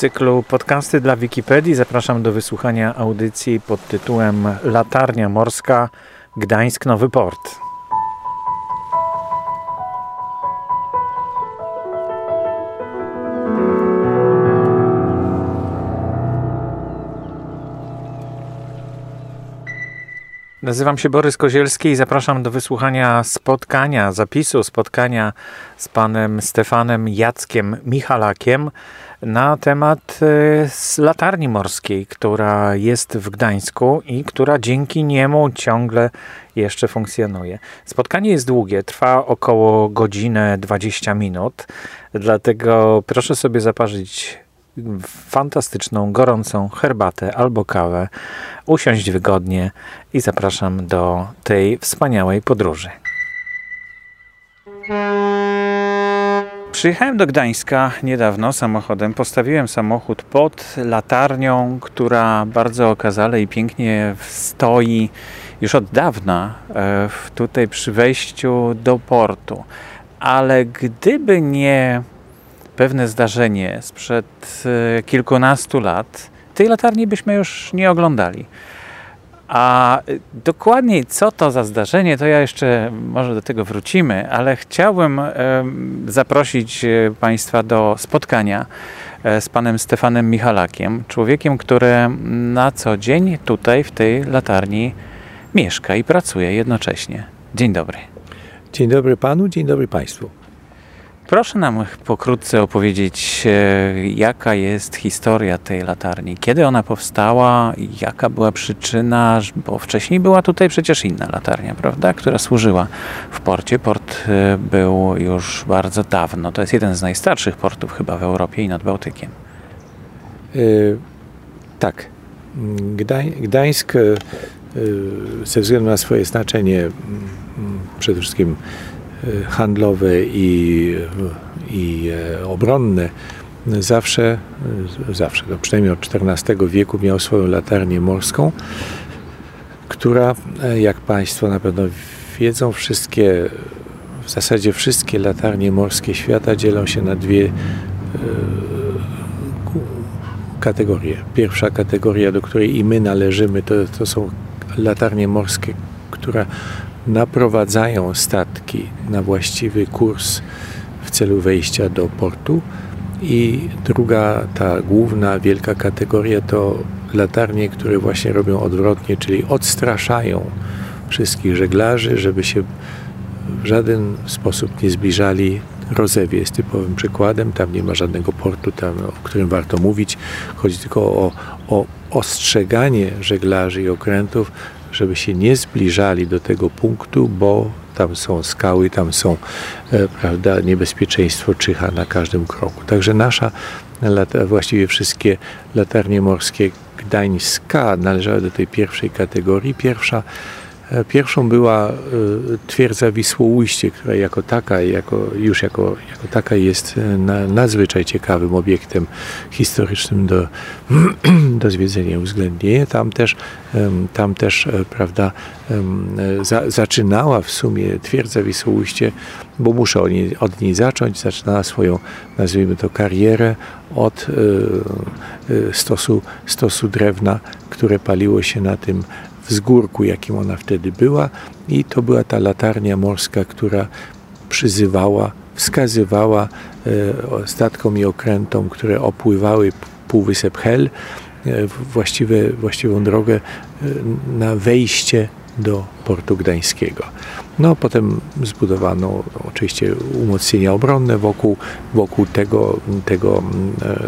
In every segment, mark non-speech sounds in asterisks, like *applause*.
cyklu podcasty dla Wikipedii zapraszam do wysłuchania audycji pod tytułem Latarnia Morska Gdańsk Nowy Port. Nazywam się Borys Kozielski i zapraszam do wysłuchania spotkania, zapisu spotkania z panem Stefanem Jackiem Michalakiem na temat e, latarni morskiej, która jest w Gdańsku i która dzięki niemu ciągle jeszcze funkcjonuje. Spotkanie jest długie, trwa około godzinę 20 minut, dlatego proszę sobie zaparzyć fantastyczną, gorącą herbatę albo kawę, usiąść wygodnie i zapraszam do tej wspaniałej podróży. Przyjechałem do Gdańska niedawno samochodem. Postawiłem samochód pod latarnią, która bardzo okazale i pięknie stoi już od dawna e, tutaj przy wejściu do portu. Ale gdyby nie pewne zdarzenie sprzed e, kilkunastu lat, tej latarni byśmy już nie oglądali. A e, dokładniej co to za zdarzenie, to ja jeszcze może do tego wrócimy, ale chciałbym zaprosić e, Państwa do spotkania z panem Stefanem Michalakiem, człowiekiem, który na co dzień tutaj w tej latarni mieszka i pracuje jednocześnie. Dzień dobry. Dzień dobry panu, dzień dobry państwu. Proszę nam pokrótce opowiedzieć, e, jaka jest historia tej latarni, kiedy ona powstała, jaka była przyczyna, bo wcześniej była tutaj przecież inna latarnia, prawda, która służyła w porcie. Port e, był już bardzo dawno. To jest jeden z najstarszych portów chyba w Europie i nad Bałtykiem. Yy, tak. Gdań, Gdańsk yy, ze względu na swoje znaczenie yy, przede wszystkim handlowe i, i e, obronne zawsze, e, zawsze, no przynajmniej od XIV wieku miał swoją latarnię morską, która, jak Państwo na pewno wiedzą, wszystkie, w zasadzie wszystkie latarnie morskie świata dzielą się na dwie kategorie. Pierwsza kategoria, do której i my należymy, to, to są latarnie morskie, które naprowadzają statki na właściwy kurs w celu wejścia do portu. I druga, ta główna, wielka kategoria to latarnie, które właśnie robią odwrotnie, czyli odstraszają wszystkich żeglarzy, żeby się w żaden sposób nie zbliżali. Rozewie jest typowym przykładem, tam nie ma żadnego portu, tam, o którym warto mówić. Chodzi tylko o, o ostrzeganie żeglarzy i okrętów, żeby się nie zbliżali do tego punktu, bo tam są skały, tam są, e, prawda, niebezpieczeństwo czyha na każdym kroku. Także nasza, właściwie wszystkie latarnie morskie Gdańska należały do tej pierwszej kategorii. Pierwsza pierwszą była e, twierdza Wisłoujście, która jako taka, jako, już jako, jako taka jest e, nadzwyczaj ciekawym obiektem historycznym do, *clears throat* do zwiedzenia uwzględnienia. Tam też, tam też prawda, za, zaczynała w sumie twierdza Wisłoujście, bo muszę od niej, od niej zacząć, zaczynała swoją, nazwijmy to, karierę od stosu, stosu drewna, które paliło się na tym wzgórku, jakim ona wtedy była, i to była ta latarnia morska, która przyzywała, wskazywała e, statkom i okrętom, które opływały Półwysep Hel, e, właściwe, właściwą drogę e, na wejście do portu gdańskiego. No, potem zbudowano oczywiście umocnienia obronne wokół, wokół tego, tego e,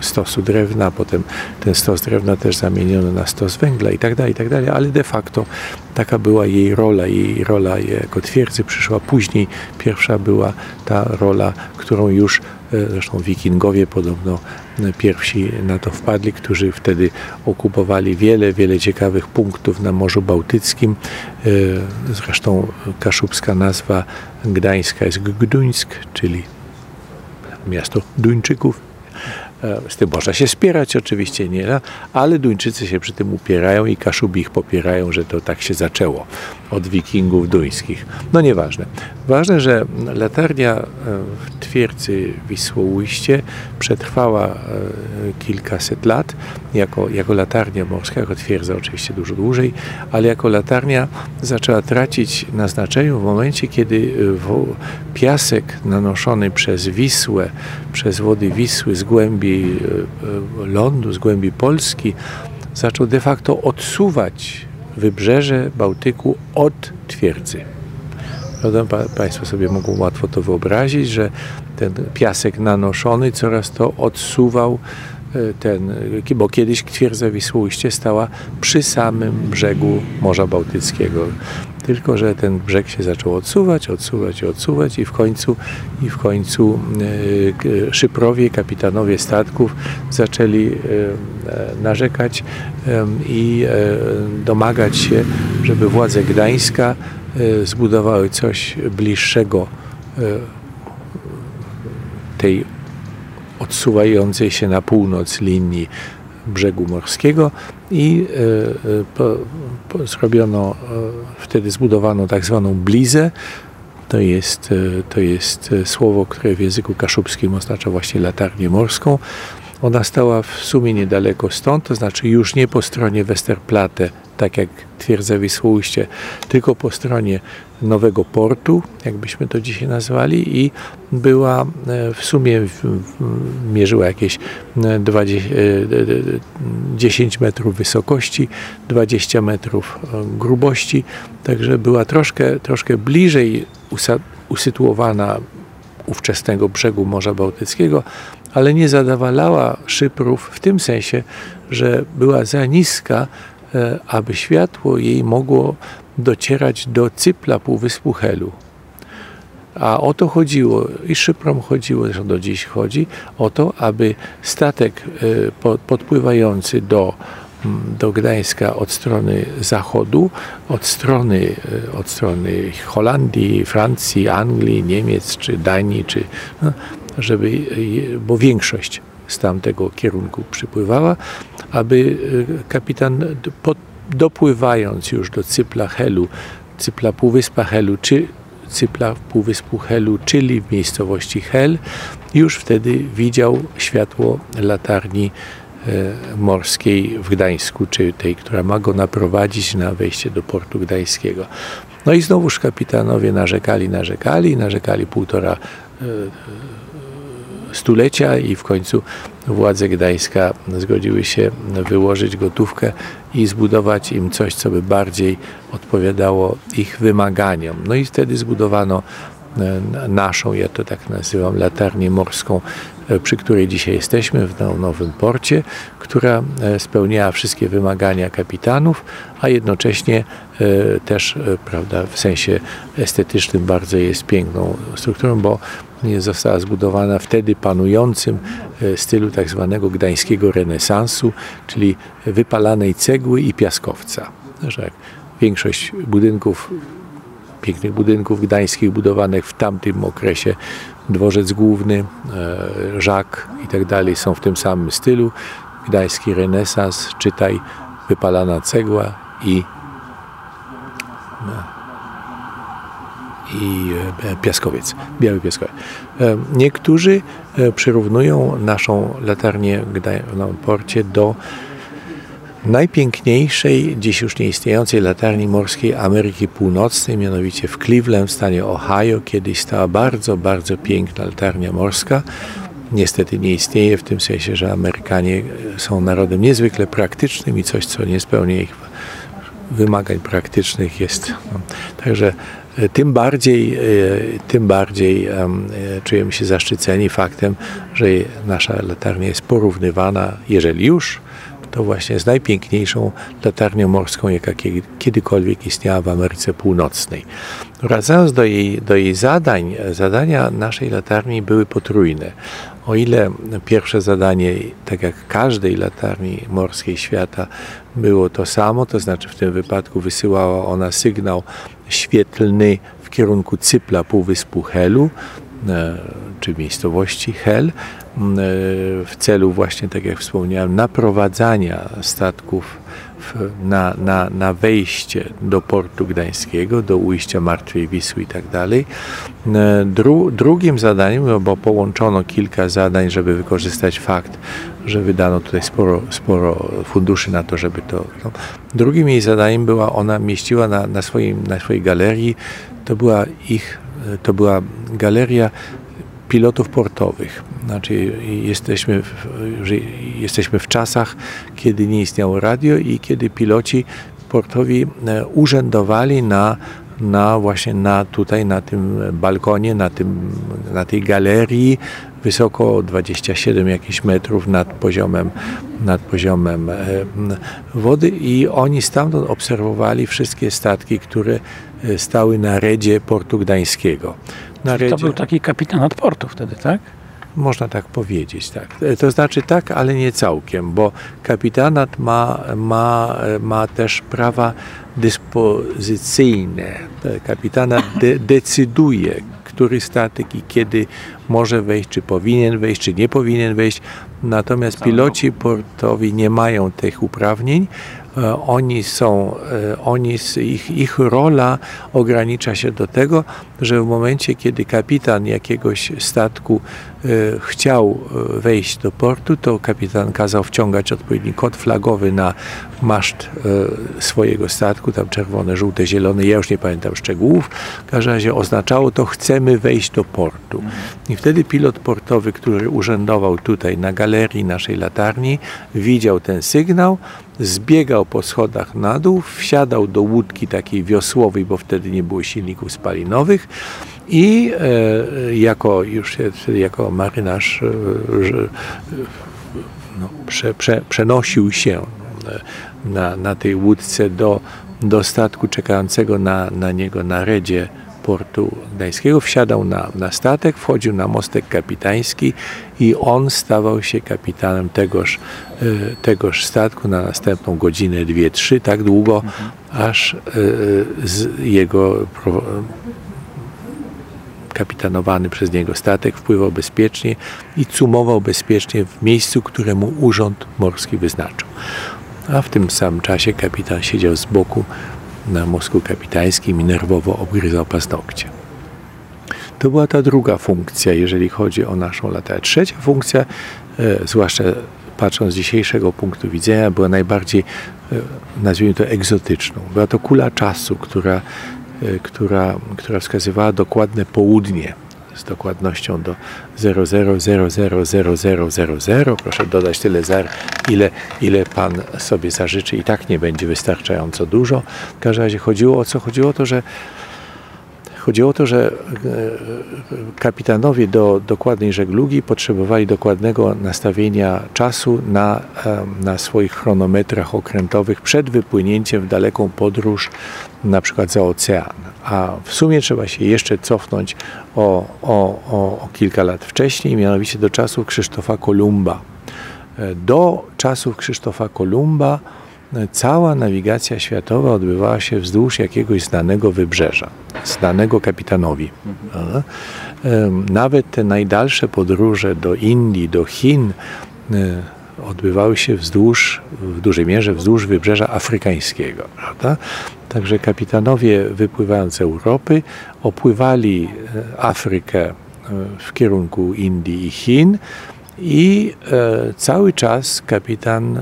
stosu drewna, potem ten stos drewna też zamieniono na stos węgla i tak dalej, i tak dalej, ale de facto taka była jej rola. Jej rola jako twierdzy przyszła później. Pierwsza była ta rola, którą już zresztą wikingowie podobno pierwsi na to wpadli, którzy wtedy okupowali wiele, wiele ciekawych punktów na Morzu Bałtyckim. E, zresztą kaszubska nazwa gdańska jest Gduńsk, czyli miasto Duńczyków. E, z tym można się spierać oczywiście, nie, ale Duńczycy się przy tym upierają i Kaszubi ich popierają, że to tak się zaczęło od wikingów duńskich. No nieważne. Ważne, że latarnia e, w twierdzy Wisłoujście przetrwała e, kilkaset lat jako, jako latarnia morska, jako twierdza oczywiście dużo dłużej, ale jako latarnia zaczęła tracić na znaczeniu w momencie, kiedy piasek nanoszony przez Wisłę, przez wody Wisły z głębi lądu, z głębi Polski, zaczął de facto odsuwać wybrzeże Bałtyku od twierdzy. Państwo sobie mogą łatwo to wyobrazić, że ten piasek nanoszony coraz to odsuwał e, ten, bo kiedyś twierdza Wisłoujście stała przy samym brzegu Morza Bałtyckiego. Tylko, że ten brzeg się zaczął odsuwać, odsuwać, odsuwać i w końcu, i w końcu e, szyprowie, kapitanowie statków zaczęli e, narzekać i domagać się, żeby władze Gdańska E, zbudowały coś bliższego e, tej odsuwającej się na północ linii brzegu morskiego i e, po, po zrobiono, wtedy zbudowano tak zwaną blizę. To jest, to jest słowo, które w języku kaszubskim oznacza właśnie latarnię morską. Ona stała w sumie niedaleko stąd, to znaczy już nie po stronie Westerplatte, tak jak twierdza Wisłoujście, tylko po stronie nowego portu, jakbyśmy to dzisiaj nazwali i była e, w sumie mierzyła jakieś 20, e, 10 e, metrów wysokości, 20 metrów grubości, także była troszkę, troszkę bliżej usytuowana ówczesnego brzegu Morza Bałtyckiego, ale nie zadawalała szyprów w tym sensie, że była za niska, aby światło jej mogło docierać do cypla Półwyspu Helu. A o to chodziło, i szyprom chodziło, zresztą do dziś chodzi, o to, aby statek e, podpływający do, do Gdańska od strony zachodu, od strony, e, od strony Holandii, Francji, Anglii, Niemiec czy Danii, czy, no, żeby, bo większość z tamtego kierunku przypływała, aby e, kapitan dopływając już do Cypla Helu, Cypla Półwyspa Helu, czy Cypla Półwyspu Helu, czyli w miejscowości Hel, już wtedy widział światło latarni e, morskiej w Gdańsku, czy tej, która ma go naprowadzić na wejście do portu gdańskiego. No i znowuż kapitanowie narzekali, narzekali, narzekali półtora e, stulecia i w końcu władze Gdańska zgodziły się wyłożyć gotówkę i zbudować im coś, co by bardziej odpowiadało ich wymaganiom. No i wtedy zbudowano e, naszą, ja to tak nazywam, latarnię morską, e, przy której dzisiaj jesteśmy, w nowym porcie, która e, spełniała wszystkie wymagania kapitanów, a jednocześnie też prawda, w sensie estetycznym bardzo jest piękną strukturą, bo została zbudowana wtedy panującym e, stylu tak zwanego gdańskiego renesansu, czyli wypalanej cegły i piaskowca. Że większość budynków, pięknych budynków gdańskich budowanych w tamtym okresie, dworzec główny, e, żak i tak dalej są w tym samym stylu. Gdański renesans, czytaj wypalana cegła i no, i e, piaskowiec, biały piaskowiec. E, niektórzy e, przyrównują naszą latarnię w porcie do najpiękniejszej, dziś już nieistniejącej latarni morskiej Ameryki Północnej, mianowicie w Cleveland w stanie Ohio. Kiedyś stała bardzo, bardzo piękna latarnia morska. Niestety nie istnieje w tym sensie, że Amerykanie są narodem niezwykle praktycznym i coś, co nie spełnia ich wymagań praktycznych jest. No. Także E, tym bardziej, e, tym bardziej e, czujemy się zaszczyceni faktem, że nasza latarnia jest porównywana, jeżeli już, to właśnie z najpiękniejszą latarnią morską, jaka kiedykolwiek istniała w Ameryce Północnej. Wracając do jej, do jej zadań, zadania naszej latarni były potrójne. O ile pierwsze zadanie, tak jak każdej latarni morskiej świata, było to samo, to znaczy w tym wypadku wysyłała ona sygnał świetlny w kierunku Cypla Półwyspu Helu, czy miejscowości Hel w celu właśnie, tak jak wspomniałem, naprowadzania statków na, na, na wejście do portu gdańskiego, do ujścia Martwej Wisły i tak dalej. Dru, drugim zadaniem, no bo połączono kilka zadań, żeby wykorzystać fakt, że wydano tutaj sporo, sporo funduszy na to, żeby to... No. Drugim jej zadaniem była, ona mieściła na, na, swoim, na swojej galerii, to była ich, to była galeria pilotów portowych. Znaczy jesteśmy w, jesteśmy w czasach, kiedy nie istniało radio i kiedy piloci portowi e, urzędowali na, na właśnie na tutaj, na tym balkonie, na, tym, na tej galerii, wysoko 27 jakichś metrów nad poziomem, nad poziomem e, wody i oni stamtąd obserwowali wszystkie statki, które e, stały na redzie portu gdańskiego. Na redzie. To był taki kapitan portu wtedy, tak? Można tak powiedzieć, tak. E, to znaczy tak, ale nie całkiem, bo kapitanat ma, ma, ma też prawa dyspozycyjne. Kapitanat de, decyduje, który statek i kiedy może wejść, czy powinien wejść, czy nie powinien wejść. Natomiast piloci portowi nie mają tych uprawnień. E, oni są, e, oni, ich, ich rola ogranicza się do tego, że w momencie, kiedy kapitan jakiegoś statku e, chciał wejść do portu, to kapitan kazał wciągać odpowiedni kod flagowy na maszt swojego statku, tam czerwone, żółte, zielone, ja już nie pamiętam szczegółów. W każdym razie oznaczało to, chcemy wejść do portu. I wtedy pilot portowy, który urzędował tutaj na galerii naszej latarni, widział ten sygnał, zbiegał po schodach na dół, wsiadał do łódki takiej wiosłowej, bo wtedy nie było silników spalinowych i e, jako już jako marynarz e, no, prze, prze, przenosił się e, na, na tej łódce do, do statku czekającego na, na niego na redzie portu gdańskiego, wsiadał na, na statek, wchodził na mostek kapitański i on stawał się kapitanem tegoż, e, tegoż statku na następną godzinę, dwie, trzy, tak długo, mhm. aż e, z jego kapitanowany przez niego statek wpływał bezpiecznie i cumował bezpiecznie w miejscu, któremu urząd morski wyznaczył. A w tym samym czasie kapitan siedział z boku na mózgu kapitańskim i nerwowo obgryzał paznokcie. To była ta druga funkcja, jeżeli chodzi o naszą latę. Trzecia funkcja, e, zwłaszcza patrząc z dzisiejszego punktu widzenia, była najbardziej, e, nazwijmy to, egzotyczną. Była to kula czasu, która, e, która, która wskazywała dokładne południe z dokładnością do 00000000. Proszę dodać tyle zer, ile, ile Pan sobie zażyczy i tak nie będzie wystarczająco dużo. W każdym razie chodziło o co? Chodziło o to, że Chodziło o to, że e, kapitanowie do dokładnej żeglugi potrzebowali dokładnego nastawienia czasu na, na swoich chronometrach okrętowych przed wypłynięciem w daleką podróż, na przykład za ocean. A w sumie trzeba się jeszcze cofnąć o, o, o, o kilka lat wcześniej, mianowicie do czasów Krzysztofa Kolumba. E, do czasów Krzysztofa Kolumba cała nawigacja światowa odbywała się wzdłuż jakiegoś znanego wybrzeża, znanego kapitanowi. Nawet te najdalsze podróże do Indii, do Chin e, odbywały się wzdłuż, w dużej mierze wzdłuż wybrzeża afrykańskiego. Prawda? Także kapitanowie wypływając z Europy opływali e, Afrykę e, w kierunku Indii i Chin, i e, cały czas kapitan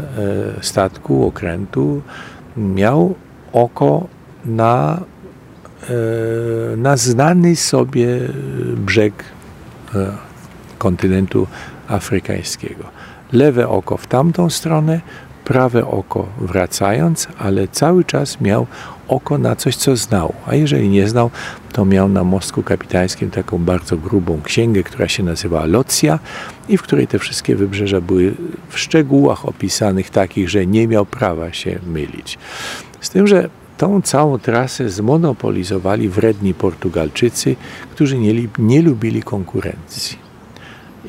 statku, okrętu miał oko na, na znany sobie brzeg kontynentu afrykańskiego. Lewe oko w tamtą stronę, prawe oko wracając, ale cały czas miał oko na coś, co znał. A jeżeli nie znał, to miał na mostku kapitańskim taką bardzo grubą księgę, która się nazywa Locja i w której te wszystkie wybrzeża były w szczegółach opisanych takich, że nie miał prawa się mylić. Z tym, że tą całą trasę zmonopolizowali wredni Portugalczycy, którzy nie, nie lubili konkurencji.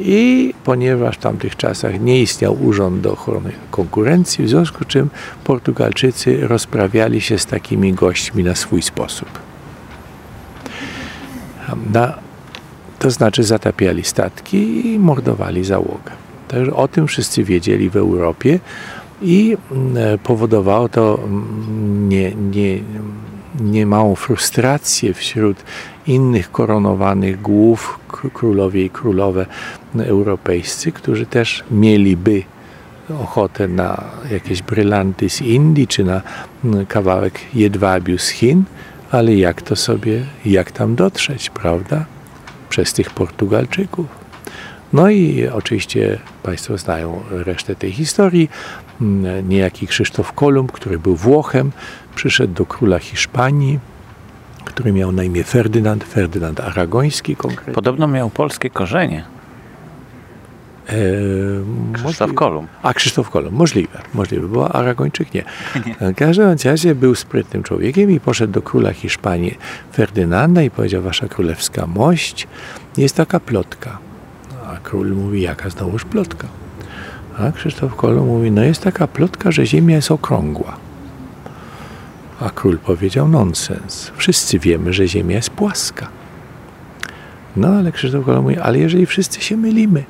I ponieważ w tamtych czasach nie istniał urząd do ochrony konkurencji, w związku z czym Portugalczycy rozprawiali się z takimi gośćmi na swój sposób. Na to znaczy zatapiali statki i mordowali załogę. Także o tym wszyscy wiedzieli w Europie i mm, powodowało to mm, nie, nie, niemałą frustrację wśród innych koronowanych głów, królowie i królowe europejscy, którzy też mieliby ochotę na jakieś brylanty z Indii, czy na mm, kawałek jedwabiu z Chin, ale jak to sobie, jak tam dotrzeć, prawda? Przez tych Portugalczyków. No i oczywiście Państwo znają resztę tej historii. Mm, niejaki Krzysztof Kolumb, który był Włochem, przyszedł do króla Hiszpanii, który miał na imię Ferdynand, Ferdynand Aragoński konkretnie. Podobno miał polskie korzenie. E, Krzysztof Kolumb. A Krzysztof Kolumb, możliwe, możliwe, bo Aragończyk nie. nie. W każdym razie był sprytnym człowiekiem i poszedł do króla Hiszpanii Ferdynanda i powiedział, wasza królewska mość, jest taka plotka. A król mówi, jaka znowuż plotka? A Krzysztof Kolumb mówi, no jest taka plotka, że ziemia jest okrągła. A król powiedział, nonsens. Wszyscy wiemy, że ziemia jest płaska. No ale Krzysztof Kolumb mówi, ale jeżeli wszyscy się mylimy,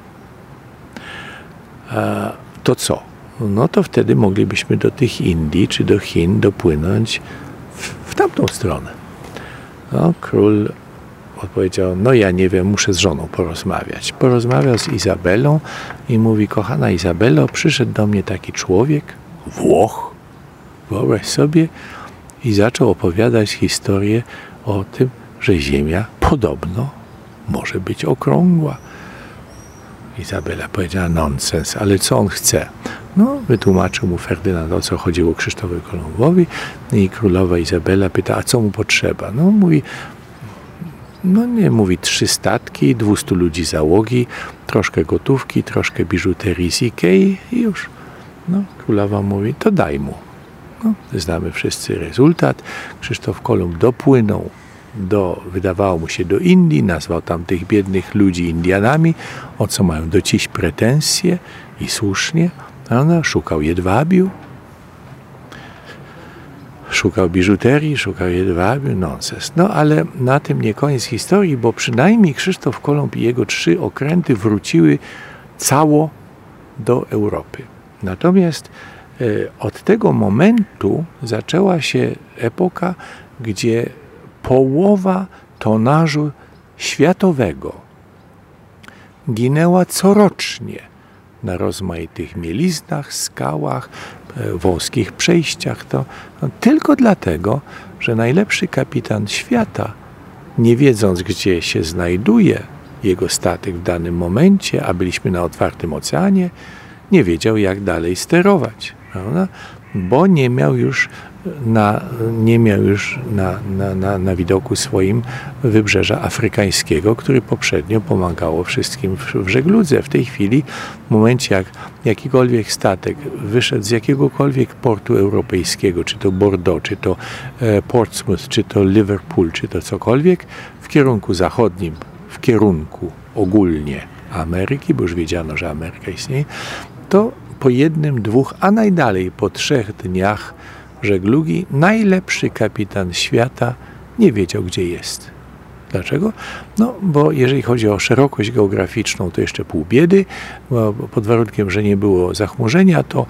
to co? No to wtedy moglibyśmy do tych Indii czy do Chin dopłynąć w, w tamtą stronę. No, król odpowiedział, no ja nie wiem, muszę z żoną porozmawiać. Porozmawiał z Izabelą i mówi, kochana Izabelo, przyszedł do mnie taki człowiek, Włoch, wyobraź sobie, i zaczął opowiadać historię o tym, że Ziemia podobno może być okrągła. Izabela powiedziała nonsens, ale co on chce? No, wytłumaczył mu Ferdynand, o co chodziło Krzysztofowi Kolumbowi i królowa Izabela pyta, a co mu potrzeba? No, mówi, no nie, mówi trzy statki, 200 ludzi załogi, troszkę gotówki, troszkę biżuterii z Ikei i już. No, królowa mówi, to daj mu. No, znamy wszyscy rezultat. Krzysztof Kolumb dopłynął do, wydawało mu się do Indii, nazwał tam tych biednych ludzi Indianami, o co mają do dziś pretensje i słusznie. Ona szukał jedwabiu, szukał biżuterii, szukał jedwabiu, nonsens. No ale na tym nie koniec historii, bo przynajmniej Krzysztof Kolumb i jego trzy okręty wróciły cało do Europy. Natomiast e, od tego momentu zaczęła się epoka, gdzie połowa tonażu światowego ginęła corocznie na rozmaitych mieliznach, skałach, wąskich przejściach. To no, tylko dlatego, że najlepszy kapitan świata, nie wiedząc gdzie się znajduje jego statek w danym momencie, a byliśmy na otwartym oceanie, nie wiedział jak dalej sterować. Prawda? Bo nie miał już na, nie miał już na, na, na, na widoku swoim wybrzeża afrykańskiego, który poprzednio pomagało wszystkim w, w żegludze. W tej chwili, w momencie jak jakikolwiek statek wyszedł z jakiegokolwiek portu europejskiego, czy to Bordeaux, czy to e, Portsmouth, czy to Liverpool, czy to cokolwiek, w kierunku zachodnim, w kierunku ogólnie Ameryki, bo już wiedziano, że Ameryka istnieje, to po jednym, dwóch, a najdalej po trzech dniach żeglugi najlepszy kapitan świata nie wiedział, gdzie jest. Dlaczego? No, bo jeżeli chodzi o szerokość geograficzną, to jeszcze pół biedy. Pod warunkiem, że nie było zachmurzenia, to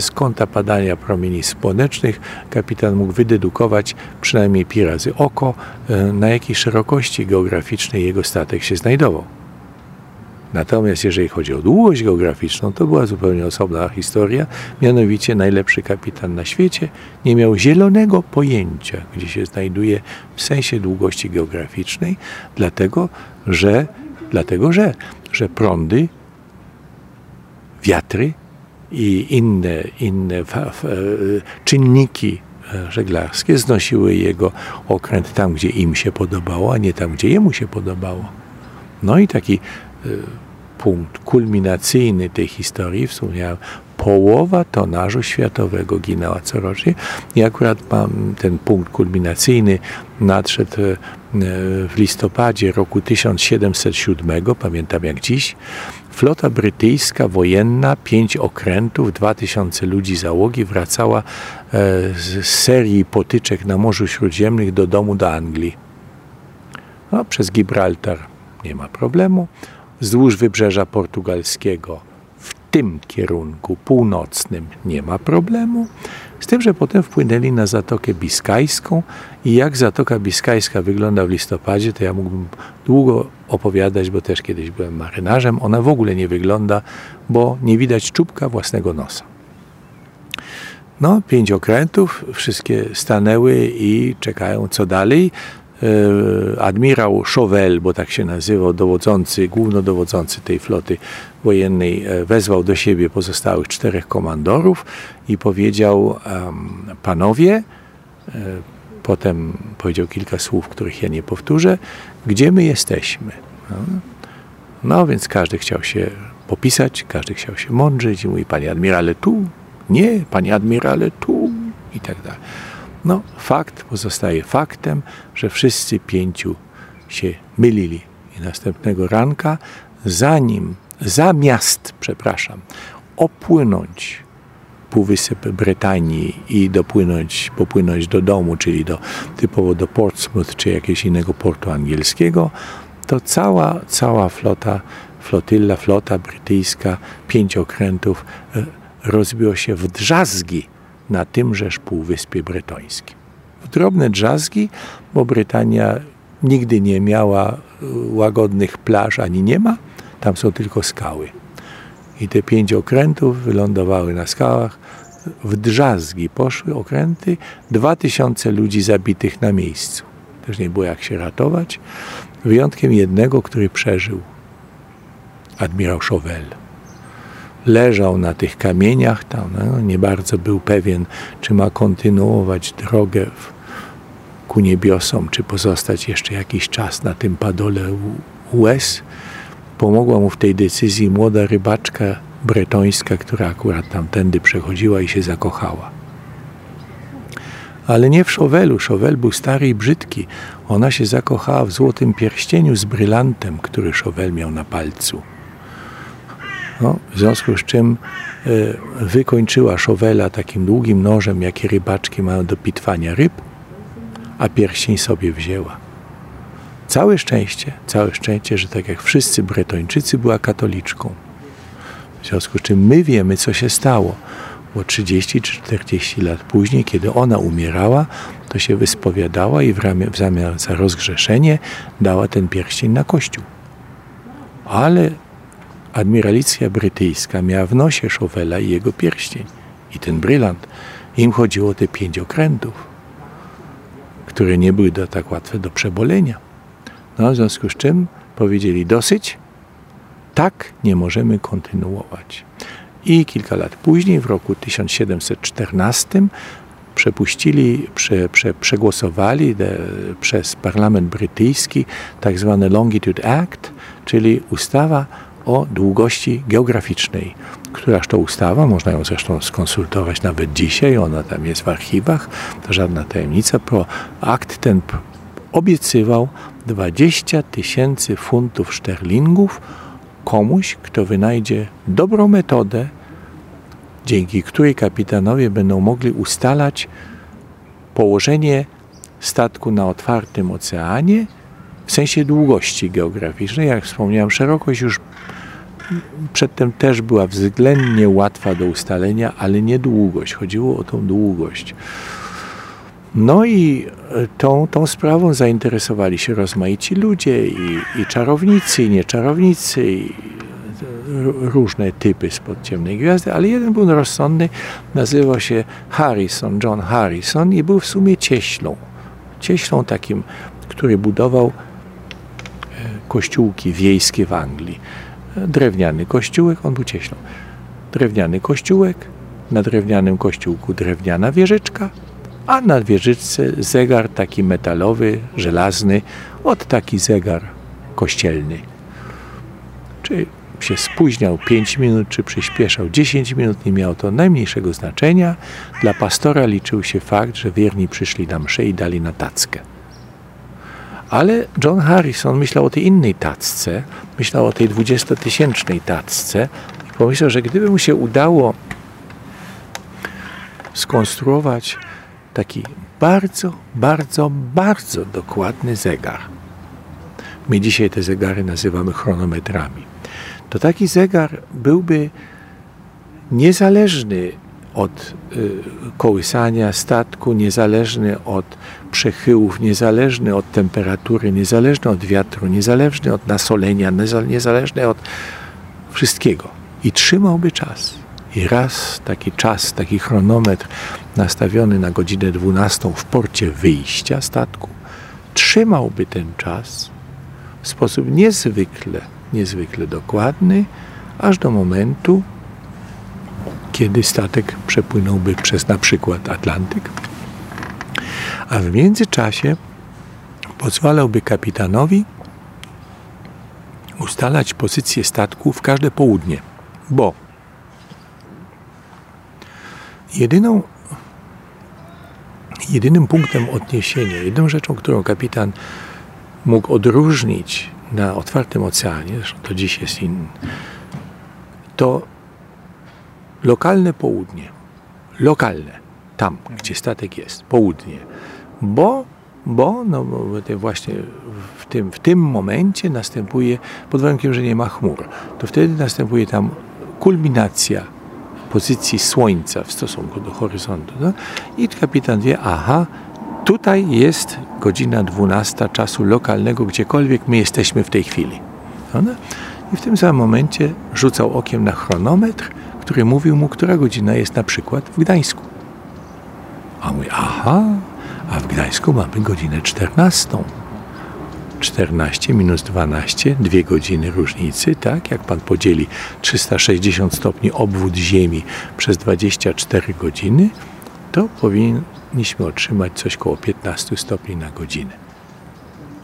z kąta padania promieni słonecznych kapitan mógł wydedukować przynajmniej pi razy oko, e, na jakiej szerokości geograficznej jego statek się znajdował. Natomiast jeżeli chodzi o długość geograficzną, to była zupełnie osobna historia. Mianowicie najlepszy kapitan na świecie nie miał zielonego pojęcia, gdzie się znajduje w sensie długości geograficznej, dlatego że, dlatego że, że prądy, wiatry i inne, inne czynniki e, żeglarskie znosiły jego okręt tam, gdzie im się podobało, a nie tam, gdzie jemu się podobało. No i taki punkt kulminacyjny tej historii, wspomniałem, połowa tonażu światowego ginęła corocznie i akurat mam ten punkt kulminacyjny nadszedł e, w listopadzie roku 1707, pamiętam jak dziś, flota brytyjska wojenna, pięć okrętów, 2000 ludzi załogi wracała e, z serii potyczek na Morzu Śródziemnych do domu do Anglii. No, przez Gibraltar nie ma problemu. Wzdłuż wybrzeża portugalskiego w tym kierunku północnym nie ma problemu. Z tym, że potem wpłynęli na Zatokę Biskajską i jak Zatoka Biskajska wygląda w listopadzie, to ja mógłbym długo opowiadać, bo też kiedyś byłem marynarzem. Ona w ogóle nie wygląda, bo nie widać czubka własnego nosa. No, pięć okrętów, wszystkie stanęły i czekają co dalej. E, admirał Chauvel, bo tak się nazywał, dowodzący, głównodowodzący tej floty wojennej, e, wezwał do siebie pozostałych czterech komandorów i powiedział: Panowie, e, potem powiedział kilka słów, których ja nie powtórzę, gdzie my jesteśmy. No, no więc każdy chciał się popisać, każdy chciał się mądrzyć i mówi: Panie admirale, tu, nie, panie admirale, tu i tak dalej. No, fakt pozostaje faktem, że wszyscy pięciu się mylili. I następnego ranka, zanim, zamiast, przepraszam, opłynąć Półwysep Brytanii i dopłynąć, popłynąć do domu, czyli do, typowo do Portsmouth czy jakiegoś innego portu angielskiego, to cała, cała flota, flotylla, flota brytyjska, pięć okrętów e, rozbiło się w drzazgi na tymżeż Półwyspie Bretońskim. W drobne drzazgi, bo Brytania nigdy nie miała e, łagodnych plaż, ani nie ma, tam są tylko skały. I te pięć okrętów wylądowały na skałach, w drzazgi poszły okręty, dwa tysiące ludzi zabitych na miejscu. Też nie było jak się ratować, wyjątkiem jednego, który przeżył, admirał Chauvel leżał na tych kamieniach tam, no, nie bardzo był pewien, czy ma kontynuować drogę w, ku niebiosom, czy pozostać jeszcze jakiś czas na tym padole łez. Pomogła mu w tej decyzji młoda rybaczka bretońska, która akurat tamtędy przechodziła i się zakochała. Ale nie w Szowelu. Szowel był stary i brzydki. Ona się zakochała w złotym pierścieniu z brylantem, który Szowel miał na palcu. No, w związku z czym y, wykończyła szowela takim długim nożem, jakie rybaczki mają do pitwania ryb, a pierścień sobie wzięła. Całe szczęście, całe szczęście, że tak jak wszyscy Bretończycy była katoliczką. W związku z czym my wiemy, co się stało, bo 30 czy 40 lat później, kiedy ona umierała, to się wyspowiadała i w, ramię, w zamian za rozgrzeszenie dała ten pierścień na kościół. Ale admiralicja brytyjska miała w nosie Chauvel'a i jego pierścień i ten brylant. Im chodziło o te pięć okrętów, które nie były do, tak łatwe do przebolenia. No, w związku z czym powiedzieli dosyć, tak nie możemy kontynuować. I kilka lat później, w roku 1714, przepuścili, prze, prze, przegłosowali de, przez parlament brytyjski tak zwany Longitude Act, czyli ustawa o długości geograficznej, któraż to ustawa, można ją zresztą skonsultować nawet dzisiaj, ona tam jest w archiwach, to żadna tajemnica, pro akt ten obiecywał 20 tysięcy funtów szterlingów komuś, kto wynajdzie dobrą metodę, dzięki której kapitanowie będą mogli ustalać położenie statku na otwartym oceanie w sensie długości geograficznej. Jak wspomniałem, szerokość już przedtem też była względnie łatwa do ustalenia, ale nie długość. Chodziło o tą długość. No i e, tą, tą sprawą zainteresowali się rozmaici ludzie i, i czarownicy, i nieczarownicy, i różne typy spod ciemnej gwiazdy, ale jeden był rozsądny, nazywał się Harrison, John Harrison i był w sumie cieślą. Cieślą takim, który budował e, kościółki wiejskie w Anglii drewniany kościółek, on był cieślą. Drewniany kościółek, na drewnianym kościółku drewniana wieżyczka, a na wieżyczce zegar taki metalowy, żelazny, od taki zegar kościelny. Czy się spóźniał 5 minut, czy przyspieszał 10 minut, nie miało to najmniejszego znaczenia. Dla pastora liczył się fakt, że wierni przyszli na mszę i dali na tackę. Ale John Harrison myślał o tej innej tacce, myślał o tej dwudziestotysięcznej tacce i pomyślał, że gdyby mu się udało skonstruować taki bardzo, bardzo, bardzo dokładny zegar, My dzisiaj te zegary nazywamy chronometrami. To taki zegar byłby niezależny od y, kołysania statku, niezależny od przechyłów, niezależny od temperatury, niezależny od wiatru, niezależny od nasolenia, niezależny od wszystkiego. I trzymałby czas. I raz taki czas, taki chronometr nastawiony na godzinę 12 w porcie wyjścia statku, trzymałby ten czas w sposób niezwykle, niezwykle dokładny, aż do momentu, kiedy statek przepłynąłby przez na przykład Atlantyk, a w międzyczasie pozwalałby kapitanowi ustalać pozycję statku w każde południe, bo jedyną, jedynym punktem odniesienia, jedyną rzeczą, którą kapitan mógł odróżnić na otwartym oceanie, zresztą to dziś jest inny, to lokalne południe. Lokalne. Tam, gdzie statek jest. Południe. Bo, bo no, właśnie w tym, w tym momencie następuje, pod warunkiem, że nie ma chmur, to wtedy następuje tam kulminacja pozycji Słońca w stosunku do horyzontu. No? I kapitan wie, aha, tutaj jest godzina 12 czasu lokalnego, gdziekolwiek my jesteśmy w tej chwili. No? I w tym samym momencie rzucał okiem na chronometr, który mówił mu, która godzina jest na przykład w Gdańsku. A mówi, aha, a w Gdańsku mamy godzinę 14. 14 minus 12, dwie godziny różnicy, tak? Jak pan podzieli 360 stopni obwód Ziemi przez 24 godziny, to powinniśmy otrzymać coś koło 15 stopni na godzinę.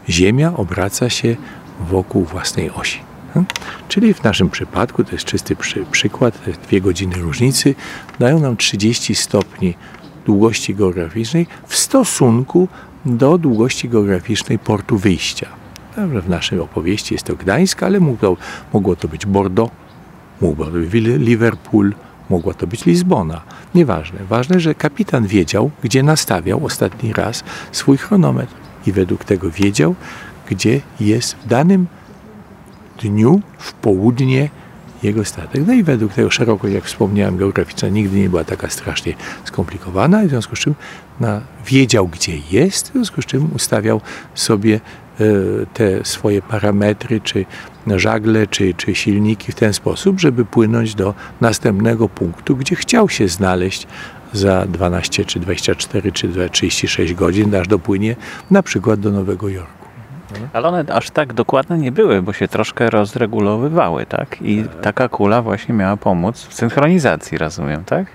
Ziemia obraca się wokół własnej osi. Hmm? Czyli w naszym przypadku, to jest czysty przy, przykład, dwie godziny różnicy dają nam 30 stopni długości geograficznej w stosunku do długości geograficznej portu wyjścia. W naszej opowieści jest to Gdańsk, ale mogło, to być Bordeaux, mogło to być Liverpool, mogła to być Lizbona. Nieważne. Ważne, że kapitan wiedział, gdzie nastawiał ostatni raz swój chronometr i według tego wiedział, gdzie jest w danym dniu w południe jego statek. No i według tego szerokość, jak wspomniałem, geograficzna nigdy nie była taka strasznie skomplikowana, w związku z czym na, wiedział, gdzie jest, w związku z czym ustawiał sobie e, te swoje parametry, czy żagle, czy, czy silniki w ten sposób, żeby płynąć do następnego punktu, gdzie chciał się znaleźć za 12, czy 24, czy 36 godzin, aż dopłynie na przykład do Nowego Jorku. Ale one aż tak dokładne nie były, bo się troszkę rozregulowywały, tak? I taka kula właśnie miała pomóc w synchronizacji, rozumiem, tak?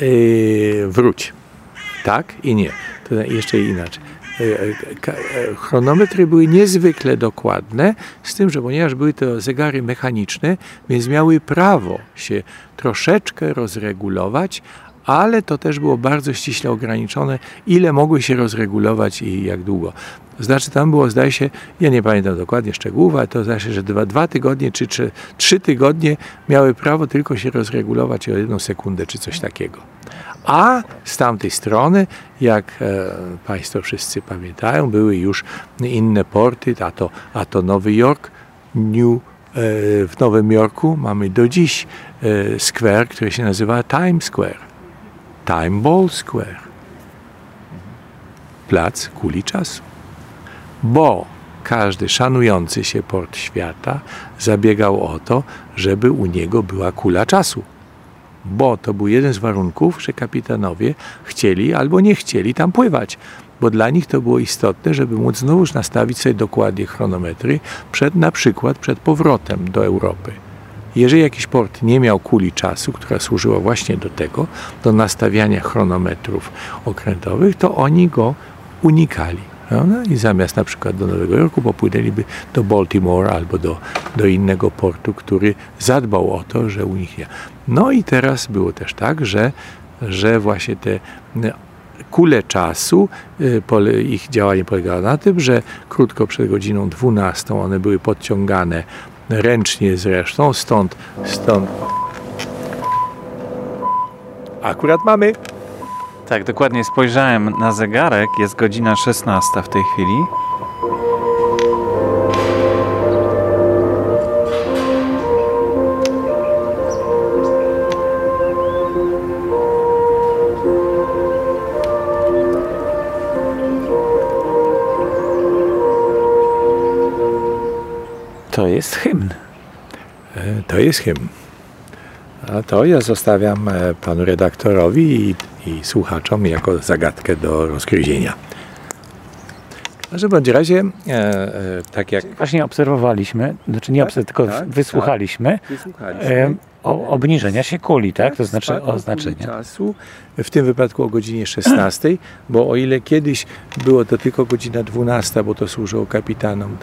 Yy, wróć. Tak i nie. To jeszcze inaczej. Yy, chronometry były niezwykle dokładne, z tym, że ponieważ były to zegary mechaniczne, więc miały prawo się troszeczkę rozregulować, ale to też było bardzo ściśle ograniczone, ile mogły się rozregulować i jak długo. Znaczy tam było, zdaje się, ja nie pamiętam dokładnie szczegółów, ale to się, że dwa, dwa tygodnie czy, czy trzy tygodnie miały prawo tylko się rozregulować o jedną sekundę czy coś takiego. A z tamtej strony, jak e, Państwo wszyscy pamiętają, były już inne porty, a to, a to Nowy Jork, New e, w Nowym Jorku mamy do dziś e, square, który się nazywa Times Square. Time Ball Square. Plac kuli czasu bo każdy szanujący się port świata zabiegał o to, żeby u niego była kula czasu. Bo to był jeden z warunków, że kapitanowie chcieli albo nie chcieli tam pływać, bo dla nich to było istotne, żeby móc znowuż nastawić sobie dokładnie chronometry przed na przykład przed powrotem do Europy. Jeżeli jakiś port nie miał kuli czasu, która służyła właśnie do tego, do nastawiania chronometrów okrętowych, to oni go unikali. Prawda? I zamiast na przykład do Nowego Jorku popłynęliby do Baltimore albo do, do innego portu, który zadbał o to, że u nich nie. No i teraz było też tak, że, że właśnie te kule czasu, y, ich działanie polegało na tym, że krótko przed godziną 12 one były podciągane ręcznie zresztą, stąd, stąd. Akurat mamy. Tak, dokładnie spojrzałem na zegarek, jest godzina 16 w tej chwili. To jest hymn. E, to jest hymn. A to ja zostawiam e, panu redaktorowi i, i słuchaczom jako zagadkę do rozgryzienia. W każdym bądź razie, e, e, tak jak... Właśnie obserwowaliśmy, znaczy nie Tak, obserw, tylko tak, wysłuchaliśmy Wysłuchaliśmy. e, o, obniżenia się kuli, tak? To znaczy oznaczenia. czasu, w tym wypadku o godzinie 16, bo o ile kiedyś było to tylko godzina 12, bo to służyło kapitanom,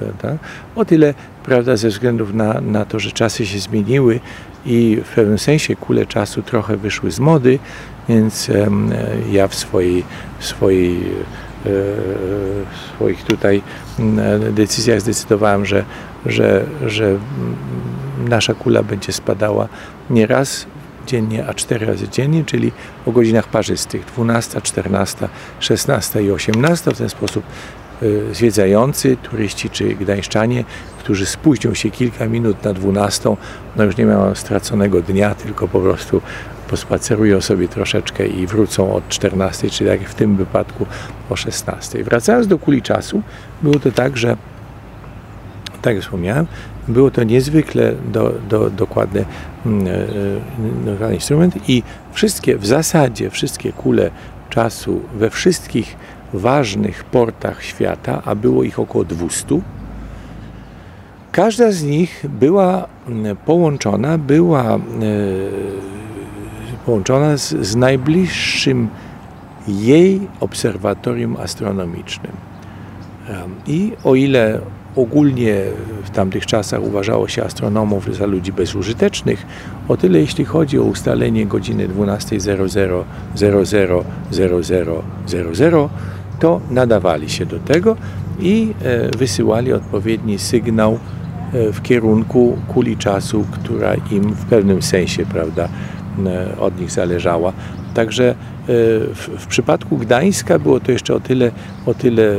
o tyle, prawda, ze względów na, na to, że czasy się zmieniły i w pewnym sensie kule czasu trochę wyszły z mody, więc em, ja w swojej, w swojej e, w swoich tutaj mm, decyzjach zdecydowałem, że, że, że mm, nasza kula będzie spadała nie raz dziennie, a cztery razy dziennie, czyli o godzinach parzystych 12, 14, 16 i 18. W ten sposób y, zwiedzający, turyści czy gdańszczanie, którzy spóźnią się kilka minut na 12, no już nie mają straconego dnia, tylko po prostu pospacerują sobie troszeczkę i wrócą od 14, czyli jak w tym wypadku o 16. Wracając do kuli czasu, było to tak, że tak jak wspomniałem, było to niezwykle do, do, dokładny, mm, e, dokładny instrument i wszystkie, w zasadzie wszystkie kule czasu we wszystkich ważnych portach świata, a było ich około 200, każda z nich była mm, połączona, była e, połączona z, z najbliższym jej obserwatorium astronomicznym. I o ile ogólnie w tamtych czasach uważało się astronomów za ludzi bezużytecznych, o tyle jeśli chodzi o ustalenie godziny 12.00, 00.00, to nadawali się do tego i e, wysyłali odpowiedni sygnał e, w kierunku kuli czasu, która im w pewnym sensie, prawda, e, od nich zależała. Także w, w przypadku Gdańska było to jeszcze o tyle, o tyle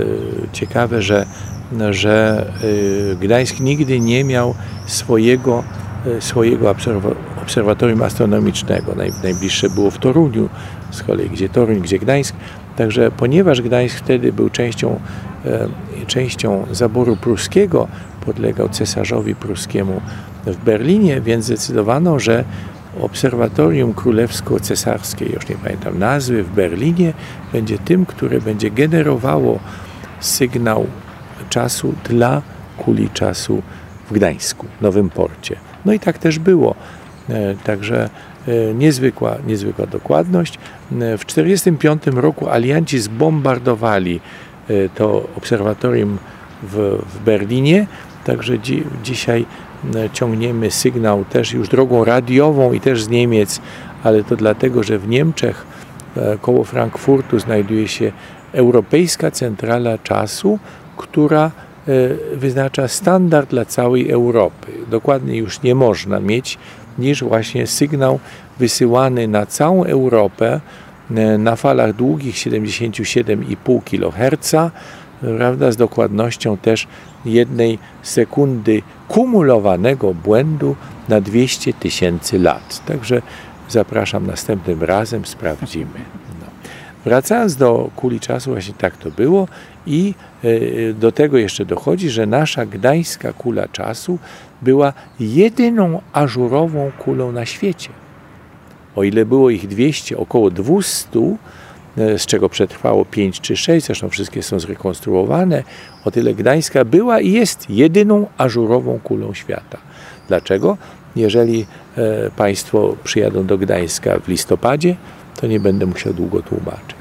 ciekawe, że, że e, Gdańsk nigdy nie miał swojego, e, swojego obserwa- obserwatorium astronomicznego. Naj, najbliższe było w Toruniu, z kolei gdzie Toruń, gdzie Gdańsk. Także ponieważ Gdańsk wtedy był częścią, e, częścią zaboru pruskiego, podlegał cesarzowi pruskiemu w Berlinie, więc zdecydowano, że Obserwatorium Królewsko-Cesarskie, już nie pamiętam nazwy, w Berlinie będzie tym, które będzie generowało sygnał czasu dla kuli czasu w Gdańsku, Nowym Porcie. No i tak też było. E, Także e, niezwykła, niezwykła dokładność. E, W 1945 roku alianci zbombardowali to obserwatorium w, w Berlinie, także dzi, dzisiaj ciągniemy sygnał też już drogą radiową i też z Niemiec, ale to dlatego, że w Niemczech koło Frankfurtu znajduje się Europejska Centrala Czasu, która e, wyznacza standard dla całej Europy. Dokładnie już nie można mieć niż właśnie sygnał wysyłany na całą Europę e, na falach długich 77,5 kHz, prawda, z dokładnością też jednej sekundy kumulowanego błędu na 200 tysięcy lat. Także zapraszam następnym razem, sprawdzimy. Wracając do kuli czasu, właśnie tak to było i e, do tego jeszcze dochodzi, że nasza gdańska kula czasu była jedyną ażurową kulą na świecie. O ile było ich 200, około 200, e, z czego przetrwało 5 czy 6, zresztą wszystkie są zrekonstruowane, o tyle Gdańska była i jest jedyną ażurową kulą świata. Dlaczego? Jeżeli e, Państwo przyjadą do Gdańska w listopadzie, to nie będę musiał długo tłumaczyć.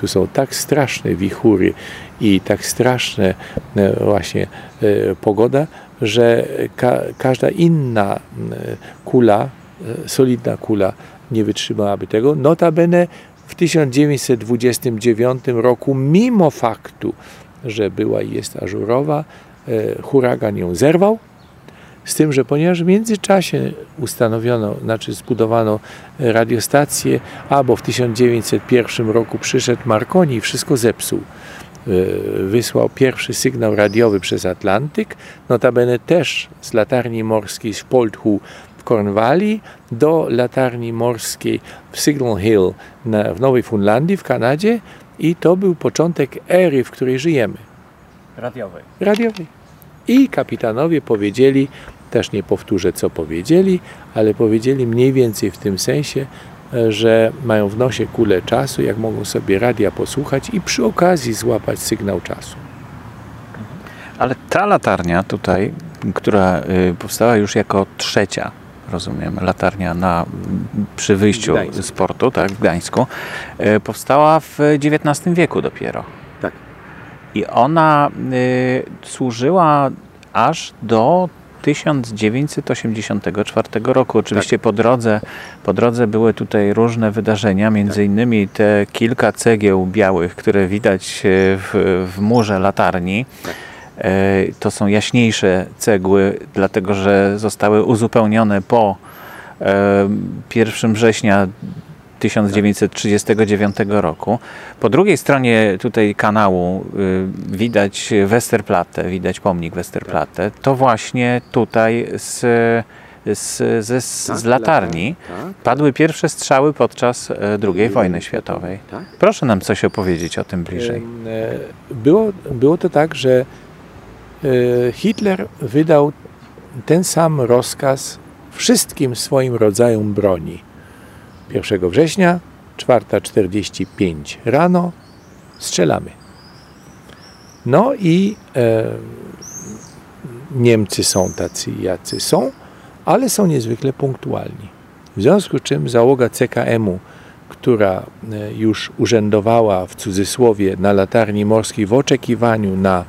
Tu są tak straszne wichury i tak straszne e, właśnie e, pogoda, że ka każda inna kula, e, solidna kula nie wytrzymałaby tego. Notabene w 1929 roku, mimo faktu, że była i jest ażurowa, huragan ją zerwał. Z tym, że ponieważ w międzyczasie ustanowiono, znaczy zbudowano radiostację, albo w 1901 roku przyszedł Marconi i wszystko zepsuł. E, Wysłał pierwszy sygnał radiowy przez Atlantyk, notabene też z latarni morskiej z Polthu w Cornwalli do latarni morskiej w Signal Hill na, w Nowej Fundlandii w Kanadzie i to był początek ery, w której żyjemy Radiowej. radiowej. I kapitanowie powiedzieli, też nie powtórzę co powiedzieli, ale powiedzieli mniej więcej w tym sensie, e, że mają w nosie kulę czasu, jak mogą sobie radia posłuchać i przy okazji złapać sygnał czasu. Ale ta latarnia tutaj, która y, powstała już jako trzecia, rozumiem, latarnia na, przy wyjściu z portu, tak, w Gdańsku, y, powstała w XIX wieku dopiero. Tak. I ona y, służyła aż do 1984 roku. Oczywiście tak. po, drodze, po drodze były tutaj różne wydarzenia, między tak. innymi te kilka cegieł białych, które widać w, w murze latarni. Tak E, to są jaśniejsze cegły, dlatego że zostały uzupełnione po 1 e, września 1939 roku. Po drugiej stronie tutaj kanału y, widać Westerplatte, widać pomnik Westerplatte. To właśnie tutaj z, z, z, z, tak, latarni tak. padły pierwsze strzały podczas e, II wojny światowej. Tak. Proszę nam coś opowiedzieć o tym bliżej. Było, było to tak, że E, Hitler wydał ten sam rozkaz wszystkim swoim rodzajom broni. 1 września, 4.45 rano, strzelamy. No i e, Niemcy są tacy, jacy są, ale są niezwykle punktualni. W związku z czym załoga CKM-u, która e, już urzędowała w cudzysłowie na latarni morskiej w oczekiwaniu na